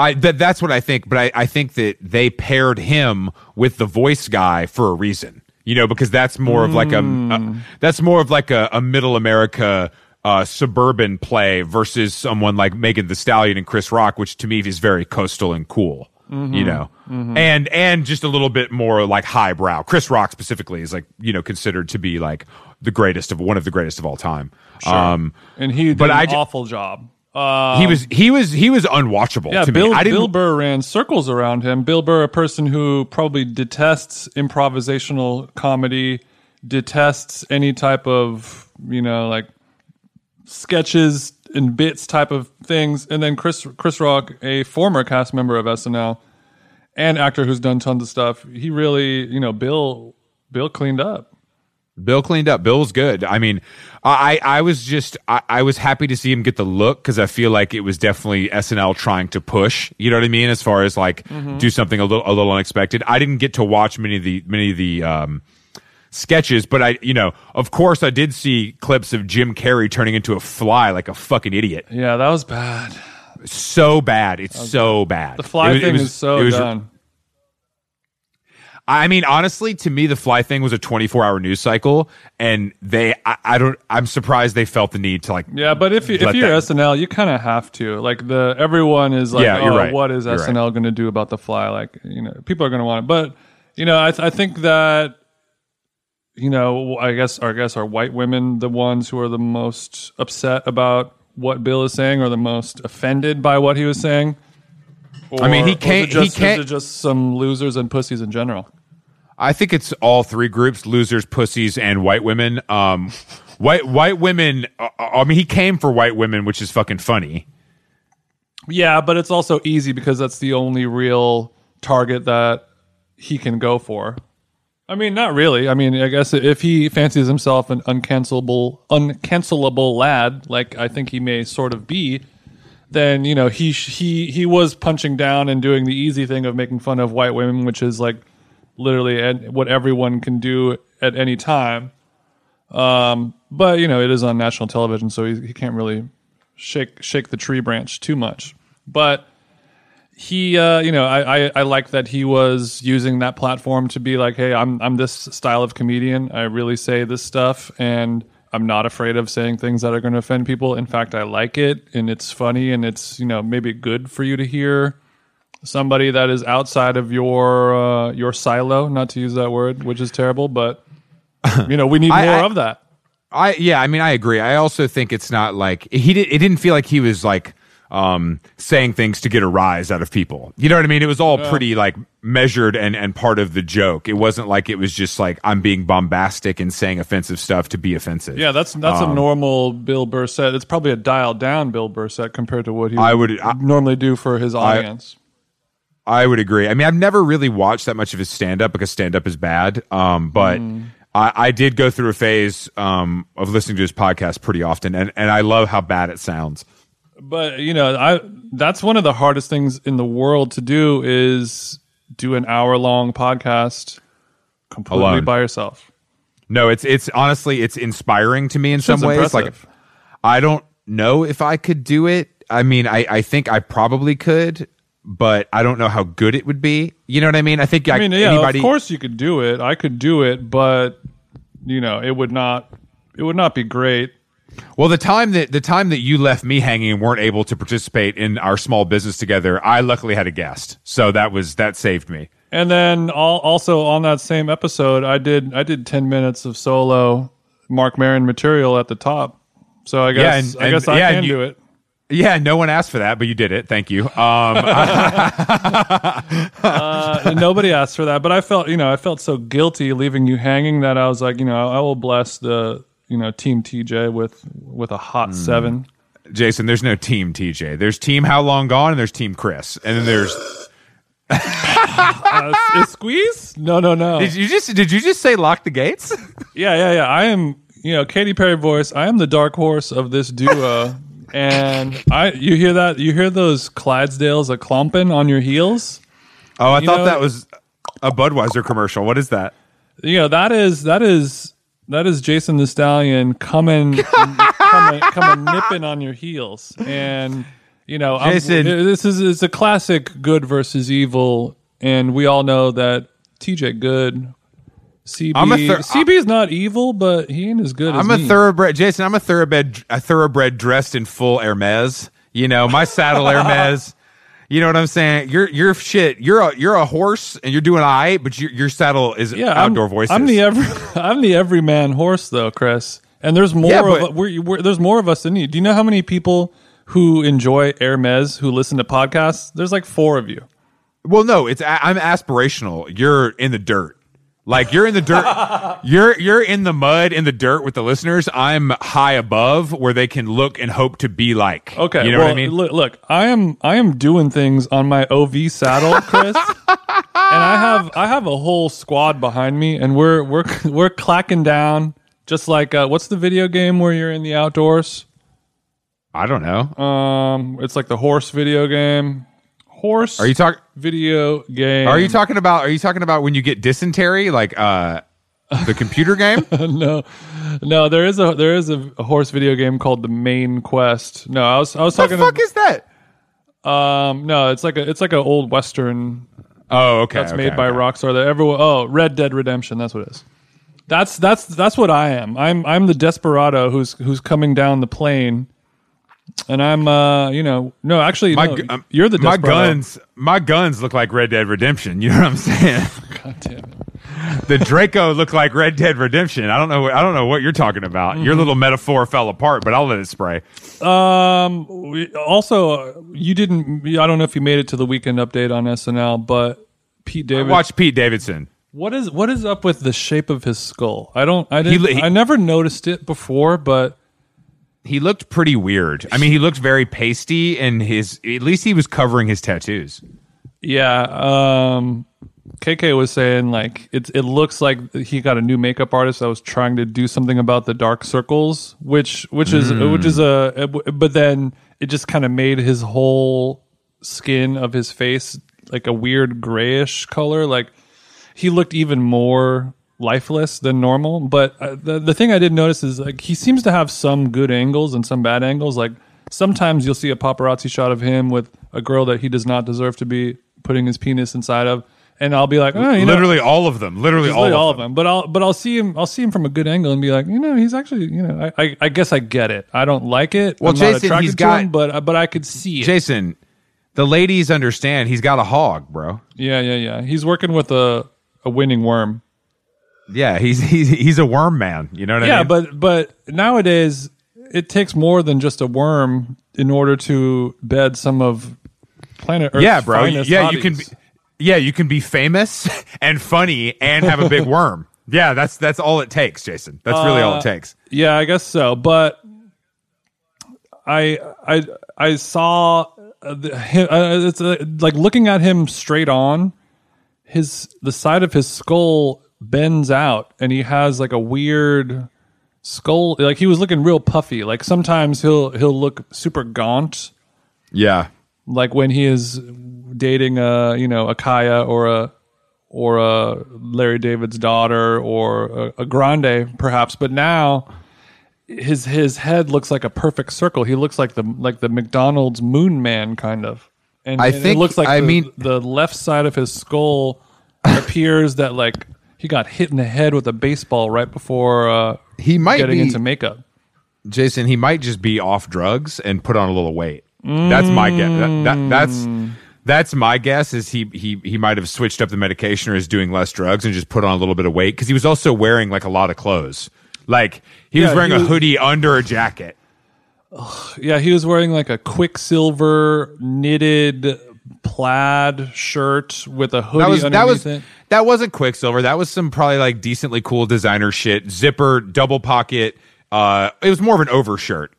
Speaker 1: I that that's what I think, but I, I think that they paired him with the voice guy for a reason. You know, because that's more of like a, a that's more of like a, a middle America uh, suburban play versus someone like Megan Thee Stallion and Chris Rock, which to me is very coastal and cool. You know, and and just a little bit more like highbrow. Chris Rock specifically is like you know considered to be like the greatest of one of the greatest of all time. Um,
Speaker 2: And he did
Speaker 1: But
Speaker 2: an
Speaker 1: I
Speaker 2: awful job. Uh,
Speaker 1: he was he was he was unwatchable.
Speaker 2: yeah,
Speaker 1: to
Speaker 2: Bill,
Speaker 1: me. I didn't,
Speaker 2: Bill Burr ran circles around him. Bill Burr, a person who probably detests improvisational comedy, detests any type of you know like sketches and bits type of things. And then Chris Chris Rock, a former cast member of SNL and actor who's done tons of stuff, he really you know Bill Bill cleaned up.
Speaker 1: Bill cleaned up. Bill's good. I mean, I I was just I, I was happy to see him get the look because I feel like it was definitely SNL trying to push. You know what I mean? As far as like do something a little a little unexpected. I didn't get to watch many of the many of the um, sketches, but I you know of course I did see clips of Jim Carrey turning into a fly like a fucking idiot.
Speaker 2: Yeah, that was bad.
Speaker 1: So bad. It's so bad.
Speaker 2: The fly
Speaker 1: was-
Speaker 2: thing
Speaker 1: was-
Speaker 2: is so
Speaker 1: was-
Speaker 2: done.
Speaker 1: I mean, honestly, to me, the fly thing was a 24 hour news cycle, and they, I, I don't, I'm surprised they felt the need to like.
Speaker 2: Yeah, but if you, if you're
Speaker 1: that-
Speaker 2: SNL, you kind of have to. Like the everyone is like,
Speaker 1: Yeah,
Speaker 2: oh,
Speaker 1: right.
Speaker 2: what is
Speaker 1: You're right.
Speaker 2: SNL going to do about the fly? Like, you know, people are going to want it. But you know, I, th- I think that you know, I guess, I guess, are white women the ones who are the most upset about what Bill is saying, or the most offended by what he was saying?
Speaker 1: I mean, he
Speaker 2: Or- or
Speaker 1: can't- he
Speaker 2: Just,
Speaker 1: can't-
Speaker 2: just some losers and pussies in general?
Speaker 1: I think it's all three groups: losers, pussies, and white women. Um, white white women. Uh, I mean, he came for white women, which is fucking funny.
Speaker 2: Yeah, but it's also easy because that's the only real target that he can go for. I mean, not really. I mean, I guess if he fancies himself an uncancelable, uncancelable lad, like I think he may sort of be, then you know he he he was punching down and doing the easy thing of making fun of white women, which is like literally ed- what everyone can do at any time. Um, but you know, it is on national television, so he, he can't really shake shake the tree branch too much. But he, uh, you know, I, I I like that he was using that platform to be like, hey, I'm I'm this style of comedian. I really say this stuff, and I'm not afraid of saying things that are going to offend people. In fact, I like it, and it's funny, and it's you know maybe good for you to hear somebody that is outside of your uh, your silo. Not to use that word, which is terrible, but you know we need more
Speaker 1: I-
Speaker 2: of that.
Speaker 1: I yeah, I mean, I agree. I also think it's not like he did. It didn't feel like he was like um saying things to get a rise out of people. You know what I mean? It was all pretty like measured and and part of the joke. It wasn't like it was just like I'm being bombastic and saying offensive stuff to be offensive.
Speaker 2: Yeah, that's that's
Speaker 1: Um,
Speaker 2: a normal Bill Burr set. It's probably a dialed down Bill Burr set compared to what he
Speaker 1: I would- I-
Speaker 2: normally do for his audience.
Speaker 1: I would agree. I mean, I've never really watched that much of his stand up because stand up is bad. Um, but
Speaker 2: Mm.
Speaker 1: I, I did go through a phase um, of listening to his podcast pretty often, and, and I love how bad it sounds.
Speaker 2: but you know, I that's one of the hardest things in the world to do is do an hour long podcast completely
Speaker 1: Alone.
Speaker 2: by yourself.
Speaker 1: No, it's it's honestly it's inspiring to me in some ways. Like. I don't know if I could do it. I mean, I, I think I probably could, but I don't know how good it would be. You know what I mean? I think
Speaker 2: I mean, yeah,
Speaker 1: anybody.
Speaker 2: of course you could do it. I could do it, but you know, it would not it would not be great.
Speaker 1: Well, the time that the time that you left me hanging and weren't able to participate in our small business together, I luckily had a guest, so that was that saved me.
Speaker 2: And then al- also on that same episode, I did I did ten minutes of solo Marc Maron material at the top. So I
Speaker 1: Yeah,
Speaker 2: guess
Speaker 1: and-
Speaker 2: I guess I
Speaker 1: yeah,
Speaker 2: can
Speaker 1: you-
Speaker 2: do it.
Speaker 1: Yeah, no one asked for that, but you did it. Thank you. Um,
Speaker 2: Uh, nobody asked for that, but I felt you know I felt so guilty leaving you hanging that I was like you know I will bless the you know Team TJ with with a hot
Speaker 1: Hmm.
Speaker 2: seven.
Speaker 1: Jason, there's no team TJ. There's team How Long Gone, and there's team Chris, and then there's.
Speaker 2: Uh, squeeze? No, no, no.
Speaker 1: Did you just did you just say lock the gates?
Speaker 2: Yeah, yeah, yeah. I am, you know, Katy Perry voice. I am the dark horse of this duo, and I. You hear that? You hear those Clydesdales a clomping on your heels?
Speaker 1: Oh, I
Speaker 2: You
Speaker 1: thought
Speaker 2: know-
Speaker 1: that was a Budweiser commercial. What is that?
Speaker 2: You know that is that is that is Jason the Stallion coming, coming, coming nipping on your heels, and you know, I'm-
Speaker 1: Jason.
Speaker 2: this is it's a classic good versus evil, and we all know that TJ Good. CB,
Speaker 1: I'm a thir-
Speaker 2: CB is not evil, but he ain't as good as
Speaker 1: I'm a
Speaker 2: me.
Speaker 1: thoroughbred, Jason. I'm a thoroughbred, a thoroughbred dressed in full Hermes. You know, my saddle Hermes. You know what I'm saying? You're you're shit. You're a you're a horse, and you're doing all right, but your your saddle is
Speaker 2: yeah,
Speaker 1: outdoor
Speaker 2: I'm,
Speaker 1: voices.
Speaker 2: I'm the every, I'm the everyman horse though, Chris. And there's more
Speaker 1: Yeah,
Speaker 2: of
Speaker 1: but-
Speaker 2: we're, we're, there's more of us than you. Do you know how many people who enjoy Hermes who listen to podcasts? There's like four of you.
Speaker 1: well, no, it's I'm aspirational. You're in the dirt. Like you're in the dirt. you're you're in the mud in the dirt with the listeners. I'm high above where they can look and hope to be like.
Speaker 2: Okay,
Speaker 1: you know
Speaker 2: well,
Speaker 1: what I mean?
Speaker 2: Look, look, I am I am doing things on my OV saddle, Chris, and I have I have a whole squad behind me, and we're we're we're clacking down just like uh, what's the video game where you're in the outdoors?
Speaker 1: I don't know.
Speaker 2: Um, it's like the horse video game. Horse.
Speaker 1: Are you talking?
Speaker 2: video game?
Speaker 1: Are you talking about? Are you talking about when you get dysentery, like uh, the computer game?
Speaker 2: no, no. There is a there is a, horse video game called the Main Quest. No, I was I was
Speaker 1: the
Speaker 2: talking.
Speaker 1: fuck is that?
Speaker 2: um, no, it's like a it's like an old western.
Speaker 1: Oh, okay.
Speaker 2: That's
Speaker 1: okay,
Speaker 2: made by
Speaker 1: okay.
Speaker 2: Rockstar. That everyone. Oh, Red Dead Redemption. That's what it is. That's that's that's what I am. I'm I'm the desperado who's who's coming down the plane, and I'm uh you know no actually
Speaker 1: My,
Speaker 2: no,
Speaker 1: um,
Speaker 2: you're the
Speaker 1: my
Speaker 2: desperado.
Speaker 1: guns. My guns look like Red Dead Redemption. You know what I'm saying?
Speaker 2: God damn it.
Speaker 1: the Draco look like Red Dead Redemption. I don't know. I don't know what you're talking about. Your
Speaker 2: Mm-hmm.
Speaker 1: little metaphor fell apart, but I'll let it spray.
Speaker 2: Um. we- Also, uh, you didn't. I don't know if you made it to the weekend update on SNL, but Pete David.
Speaker 1: Watch Pete Davidson.
Speaker 2: What is what is up with the shape of his skull? I don't. I didn't.
Speaker 1: li- he-
Speaker 2: I never noticed it before, but
Speaker 1: He looked pretty weird. I mean, he looked very pasty, and his at least he was covering his tattoos.
Speaker 2: yeah. Um. KK was saying like it. It looks like he got a new makeup artist that was trying to do something about the dark circles, which which is which is a. But then it just kind of made his whole skin of his face like a weird grayish color. Like he looked even more lifeless than normal. But uh, the the thing I did notice is like he seems to have some good angles and some bad angles. Like sometimes you'll see a paparazzi shot of him with a girl that he does not deserve to be putting his penis inside of, and I'll be like, oh, you know.
Speaker 1: literally all of them. Literally all,
Speaker 2: Literally
Speaker 1: of,
Speaker 2: all
Speaker 1: them.
Speaker 2: of them, but I'll but I'll see him. I'll see him from a good angle and be like, you know, he's actually, you know, I I, I guess I get it. I don't like it.
Speaker 1: Well,
Speaker 2: I'm
Speaker 1: Jason,
Speaker 2: attracted
Speaker 1: he's
Speaker 2: to
Speaker 1: got-
Speaker 2: him, but but I could see it.
Speaker 1: Jason, the ladies understand. He's got a hog, bro.
Speaker 2: yeah, yeah, yeah. He's working with a a winning worm.
Speaker 1: Yeah, he's he's he's a worm man. You know what I mean?
Speaker 2: yeah, but but nowadays it takes more than just a worm in order to bed some of planet Earth's
Speaker 1: yeah, bro. Yeah, you can. Be, yeah, you can be famous and funny and have a big worm. Yeah, that's that's all it takes, Jason. That's really all
Speaker 2: Uh,
Speaker 1: it takes.
Speaker 2: Yeah, I guess so. But I I I saw uh, the, him, uh, it's uh, like looking at him straight on. His the side of his skull bends out, and he has like a weird skull. Like he was looking real puffy. Like sometimes he'll he'll look super gaunt.
Speaker 1: Yeah.
Speaker 2: like when he is dating a you know a Kaia or a or a Larry David's daughter or a, a Grande perhaps, but now his his head looks like a perfect circle. He looks like the like the McDonald's Moon Man kind of, and,
Speaker 1: I
Speaker 2: and it
Speaker 1: think-
Speaker 2: looks like
Speaker 1: I
Speaker 2: the,
Speaker 1: mean-
Speaker 2: the left side of his skull appears that like he got hit in the head with a baseball right before uh,
Speaker 1: He might
Speaker 2: getting
Speaker 1: be
Speaker 2: into makeup.
Speaker 1: Jason, he might just be off drugs and put on a little weight. That's my guess. That, that, that's that's my guess. Is he he he might have switched up the medication or is doing less drugs and just put on a little bit of weight because he was also wearing like a lot of clothes. Like he was wearing
Speaker 2: he
Speaker 1: a hoodie under a jacket.
Speaker 2: Yeah, he was wearing like a Quiksilver knitted plaid shirt with a hoodie
Speaker 1: That was that was
Speaker 2: it.
Speaker 1: that wasn't Quiksilver. That was some probably like decently cool designer shit. Zipper, double pocket. Uh, it was more of an overshirt.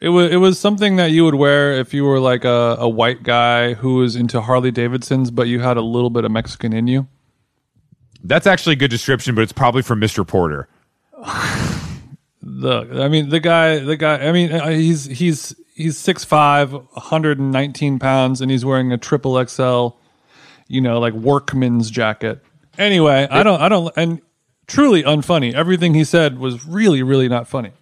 Speaker 2: It was it was something that you would wear if you were like a, a white guy who was into Harley Davidsons, but you had a little bit of Mexican in you.
Speaker 1: That's actually a good description, but it's probably from Mr. Porter.
Speaker 2: The I mean the guy the guy I mean uh, he's he's he's 6'5", 119 pounds, and he's wearing a triple XL, you know, like workman's jacket. Anyway, I don't I don't and truly unfunny. Everything he said was really really not funny.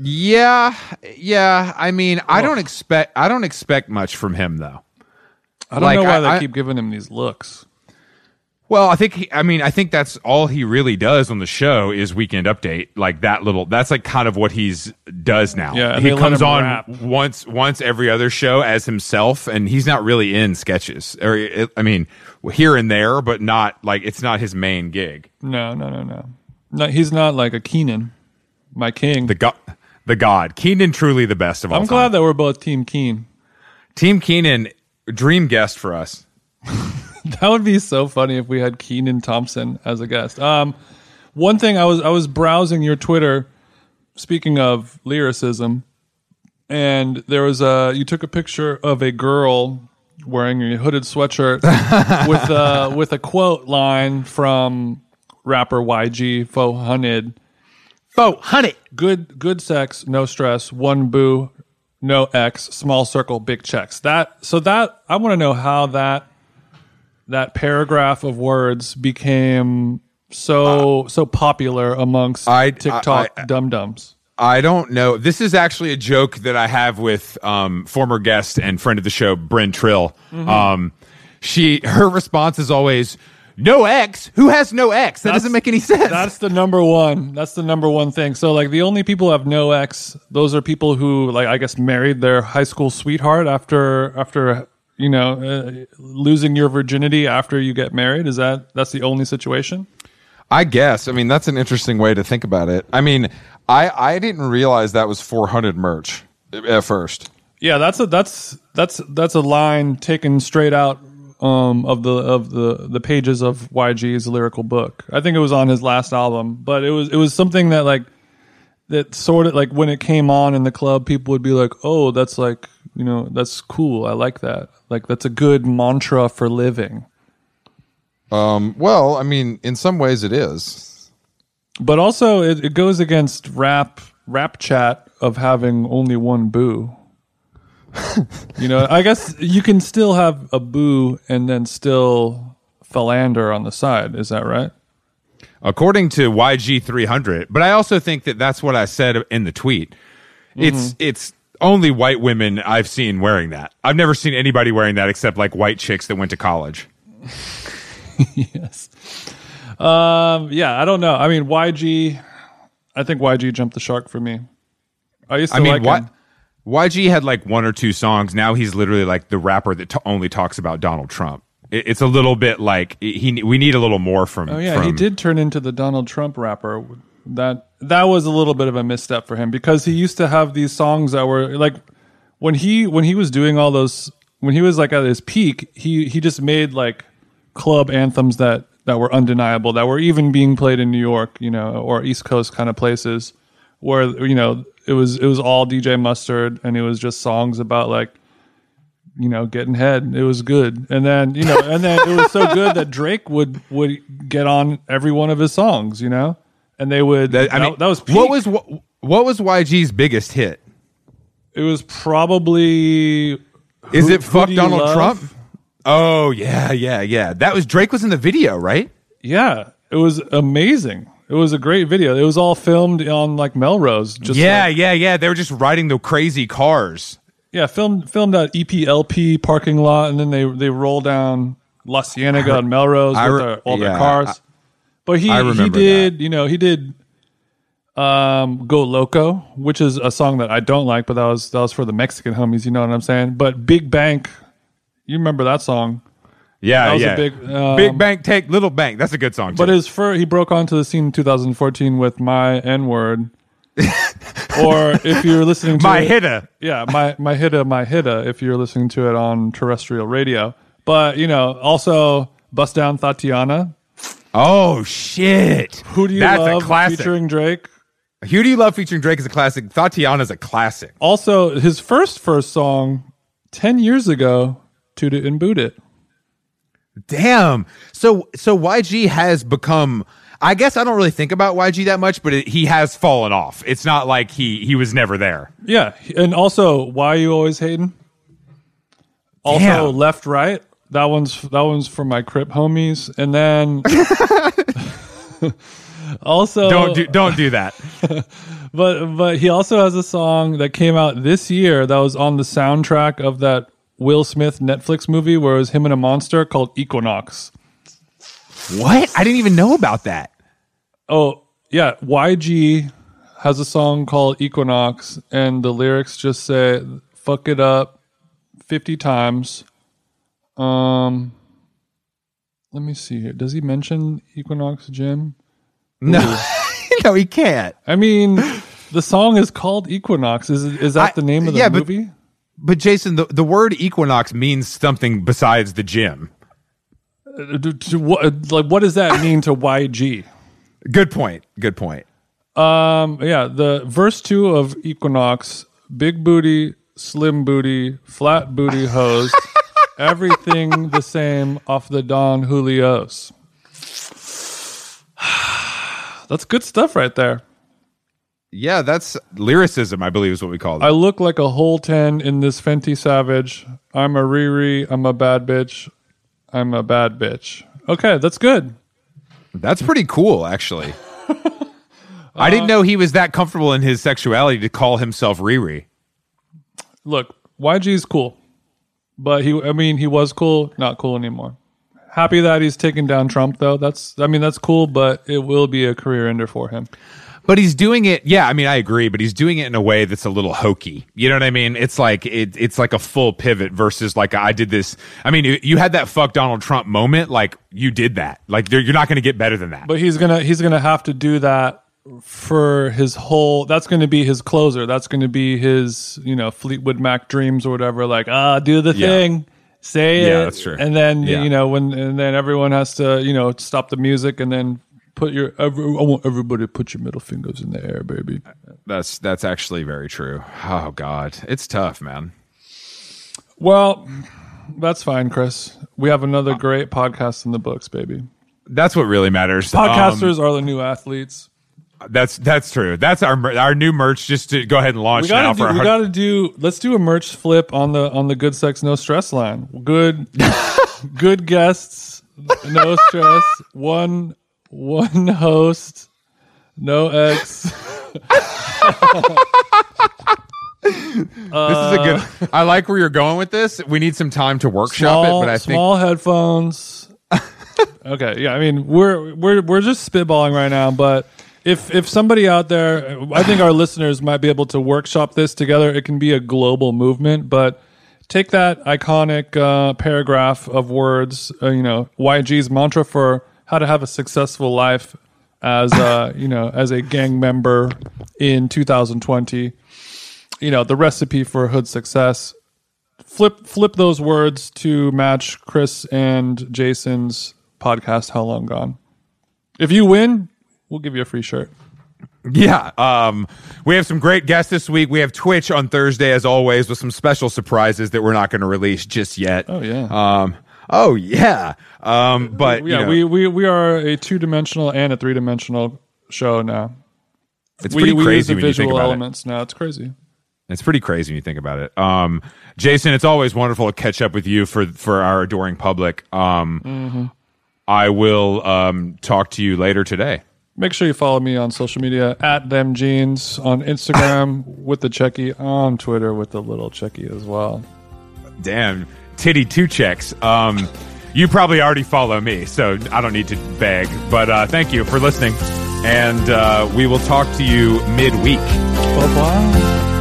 Speaker 1: Yeah, yeah. I mean, I don't expect I don't expect much from him though.
Speaker 2: I don't
Speaker 1: Like,
Speaker 2: know why
Speaker 1: I-
Speaker 2: they
Speaker 1: I-
Speaker 2: keep giving him these looks.
Speaker 1: Well, I think he, I mean I think that's all he really does on the show is Weekend Update. Like that little that's like kind of what he's does now.
Speaker 2: Yeah,
Speaker 1: he comes on
Speaker 2: rap.
Speaker 1: once once every other show as himself, and he's not really in sketches. Or it, I mean, here and there, but not like it's not his main gig.
Speaker 2: No, no, no, no. No, he's not like a Kenan, my king.
Speaker 1: The god, the god, Kenan, truly the best of all
Speaker 2: I'm
Speaker 1: time.
Speaker 2: glad that we're both Team Keen.
Speaker 1: Team Kenan, dream guest for us.
Speaker 2: That would be so funny if we had Kenan Thompson as a guest. Um, one thing I was I was browsing your Twitter. Speaking of lyricism, and there was a you took a picture of a girl wearing a hooded sweatshirt with a with a quote line from rapper YG 400.
Speaker 1: Fo, honey.
Speaker 2: good good sex, no stress, one boo, no X, small circle, big checks. That so that I want to know how that that paragraph of words became so so popular amongst
Speaker 1: I-
Speaker 2: TikTok dum dums.
Speaker 1: I don't know. This is actually a joke that I have with um, former guest and friend of the show, Bryn Trill. Um, she her response is always no X. Who has no X? That
Speaker 2: That's-
Speaker 1: doesn't make any sense.
Speaker 2: That's the number one. That's the number one thing. So like the only people who have no ex, those are people who like I guess married their high school sweetheart after after you know uh, losing your virginity after you get married. Is that that's the only situation?
Speaker 1: I guess. I mean, that's an interesting way to think about it. I mean, I I didn't realize that was 400 merch at first.
Speaker 2: Yeah, that's a that's that's that's a line taken straight out um, of the of the the pages of YG's lyrical book. I think it was on his last album, but it was it was something that like that sort of like when it came on in the club, people would be like, "Oh, that's like you know that's cool. I like that. Like that's a good mantra for living."
Speaker 1: Um, well, I mean, in some ways it is.
Speaker 2: But also, it, it goes against rap rap chat of having only one boo. you know, I guess you can still have a boo and then still philander on the side. Is that right?
Speaker 1: According to YG 300, but I also think that that's what I said in the tweet. It's it's only white women I've seen wearing that. I've never seen anybody wearing that except like white chicks that went to college.
Speaker 2: yes. Um. Yeah. I don't know. I mean, YG. I think YG jumped the shark for me. I used to
Speaker 1: I mean,
Speaker 2: like
Speaker 1: what
Speaker 2: him.
Speaker 1: YG had like one or two songs. Now he's literally like the rapper that t- only talks about Donald Trump. It, it's a little bit like he. We need a little more from.
Speaker 2: Oh yeah, he did turn into the Donald Trump rapper. That that was a little bit of a misstep for him because he used to have these songs that were like when he when he was doing all those when he was like at his peak, he he just made like club anthems that that were undeniable that were even being played in New York, you know, or East Coast kind of places where you know it was it was all DJ Mustard and it was just songs about like you know, getting head. It was good. And then, you know, and then it was so good that Drake would would get on every one of his songs, you know? And they would
Speaker 1: That, I
Speaker 2: that,
Speaker 1: mean,
Speaker 2: that was
Speaker 1: what was what, what was YG's biggest hit?
Speaker 2: it was probably
Speaker 1: Is
Speaker 2: Who-
Speaker 1: it fuck Donald
Speaker 2: Love?
Speaker 1: Trump? Oh yeah, yeah, yeah. That was Drake was in the video, right?
Speaker 2: yeah, it was amazing. It was a great video. It was all filmed on like Melrose. Just
Speaker 1: yeah,
Speaker 2: like-
Speaker 1: yeah, yeah. They were just riding the crazy cars.
Speaker 2: yeah, filmed filmed at EPLP parking lot, and then they they roll down La Cienega and Melrose
Speaker 1: I
Speaker 2: with their, all their
Speaker 1: yeah,
Speaker 2: cars.
Speaker 1: I-
Speaker 2: but he
Speaker 1: I
Speaker 2: he
Speaker 1: remember
Speaker 2: did you know he did um Go Loco, which is a song that I don't like, but that was that was for the Mexican homies. You know what I'm saying? But Big Bank, you remember that song?
Speaker 1: Yeah,
Speaker 2: That was a
Speaker 1: yeah.
Speaker 2: big, um,
Speaker 1: big bank take little bank. That's a good song.
Speaker 2: But his fir- he broke onto the scene in 2014 with my N word. or if you're listening to
Speaker 1: my
Speaker 2: it,
Speaker 1: hitter.
Speaker 2: yeah, my my hitta, my hitta. If you're listening to it on terrestrial radio, but you know, also bust down Tatiana.
Speaker 1: Oh shit!
Speaker 2: Who do you
Speaker 1: That's
Speaker 2: love
Speaker 1: a classic.
Speaker 2: featuring Drake?
Speaker 1: Who do you love featuring Drake is a classic. Tatiana's a classic.
Speaker 2: Also, his first first song, ten years ago, "Toot It and Boot It."
Speaker 1: Damn. So so YG has become. I guess I don't really think about YG that much, but it, he has fallen off. It's not like he he was never there.
Speaker 2: Yeah, and also, why are you always hating? Also,
Speaker 1: Damn.
Speaker 2: left right. That one's that one's for my Crip homies, and then also
Speaker 1: Don't do don't do that.
Speaker 2: But but he also has a song that came out this year that was on the soundtrack of that Will Smith Netflix movie where it was him and a monster called Equinox.
Speaker 1: what? I didn't even know about that.
Speaker 2: Oh yeah, YG has a song called Equinox, and the lyrics just say "fuck it up" fifty times. Um, let me see here. Does he mention Equinox Gym?
Speaker 1: No, no, he can't.
Speaker 2: I mean, the song is called Equinox. Is is that
Speaker 1: I-
Speaker 2: the name of the
Speaker 1: yeah, but-
Speaker 2: movie?
Speaker 1: But Jason, the, the word equinox means something besides the gym.
Speaker 2: Uh, to- to what, like, what does that mean to YG?
Speaker 1: Good point. Good point.
Speaker 2: Um, yeah, the verse two of Equinox: big booty, slim booty, flat booty hose, everything the same off the Don Julios. That's good stuff right there.
Speaker 1: Yeah, that's lyricism, I believe is what we call it.
Speaker 2: I look like a whole ten in this Fenty Savage. I'm a Riri. I'm a bad bitch. I'm a bad bitch. Okay, that's good.
Speaker 1: That's pretty cool, actually. I didn't uh, know he was that comfortable in his sexuality to call himself Riri.
Speaker 2: Look, YG's cool. But he, I mean, he was cool, not cool anymore. Happy that he's taking down Trump, though. That's, I mean, that's cool, but it will be a career ender for him.
Speaker 1: But he's doing it. Yeah, I mean, I agree. But he's doing it in a way that's a little hokey. You know what I mean? It's like it, it's like a full pivot versus like I did this. I mean, you- you had that fuck Donald Trump moment. Like you did that. Like you're you're not going to get better than that.
Speaker 2: But he's gonna he's gonna have to do that for his whole. That's going to be his closer. That's going to be his you know Fleetwood Mac dreams or whatever. Like ah, do the
Speaker 1: Yeah.
Speaker 2: thing, say
Speaker 1: Yeah,
Speaker 2: it.
Speaker 1: that's true.
Speaker 2: And then
Speaker 1: Yeah.
Speaker 2: you know when and then everyone has to you know stop the music and then put your. Every, I want everybody to put your middle fingers in the air, baby.
Speaker 1: That's that's actually very true. Oh God, it's tough, man.
Speaker 2: Well, that's fine, Chris. We have another great podcast in the books, baby.
Speaker 1: That's what really matters. Um,
Speaker 2: Podcasters are the new athletes.
Speaker 1: That's that's true. That's our our new merch. Just to go ahead and launch
Speaker 2: We
Speaker 1: now
Speaker 2: gotta
Speaker 1: for
Speaker 2: do.
Speaker 1: our
Speaker 2: We gotta do. Let's do a merch flip on the on the good sex no stress line. Good, good guests, no stress. One one host, no X.
Speaker 1: This is a good. Uh, I like where you're going with this. We need some time to workshop
Speaker 2: Small,
Speaker 1: it, but I think
Speaker 2: small headphones. okay, yeah. I mean, we're we're we're just spitballing right now, but. If, if somebody out there, I think our listeners might be able to workshop this together. It can be a global movement, but take that iconic uh, paragraph of words, uh, you know, YG's mantra for how to have a successful life as uh, you know, as a gang member in 2020. You know, the recipe for hood success. Flip flip those words to match Chris and Jason's podcast. How long gone? If you win, we'll give you a free shirt.
Speaker 1: Yeah. Um, we have some great guests this week. We have Twitch on Thursday, as always, with some special surprises that we're not going to release just yet.
Speaker 2: Oh, yeah.
Speaker 1: Um, oh yeah. Um, but you
Speaker 2: yeah,
Speaker 1: know,
Speaker 2: we, we we are a two dimensional and a three dimensional show now.
Speaker 1: it's
Speaker 2: we,
Speaker 1: pretty
Speaker 2: we
Speaker 1: crazy when you think
Speaker 2: visual
Speaker 1: about it.
Speaker 2: elements now. It's crazy.
Speaker 1: It's pretty crazy when you think about it. Um, Jason, it's always wonderful to catch up with you for for our adoring public. Um,
Speaker 2: Mm-hmm.
Speaker 1: I will um, talk to you later today.
Speaker 2: Make sure you follow me on social media at them jeans on Instagram with the checky on Twitter with the little checky as well.
Speaker 1: Damn, titty two checks. Um, you probably already follow me, so I don't need to beg. But uh, thank you for listening, and uh, we will talk to you midweek.
Speaker 2: Bye bye.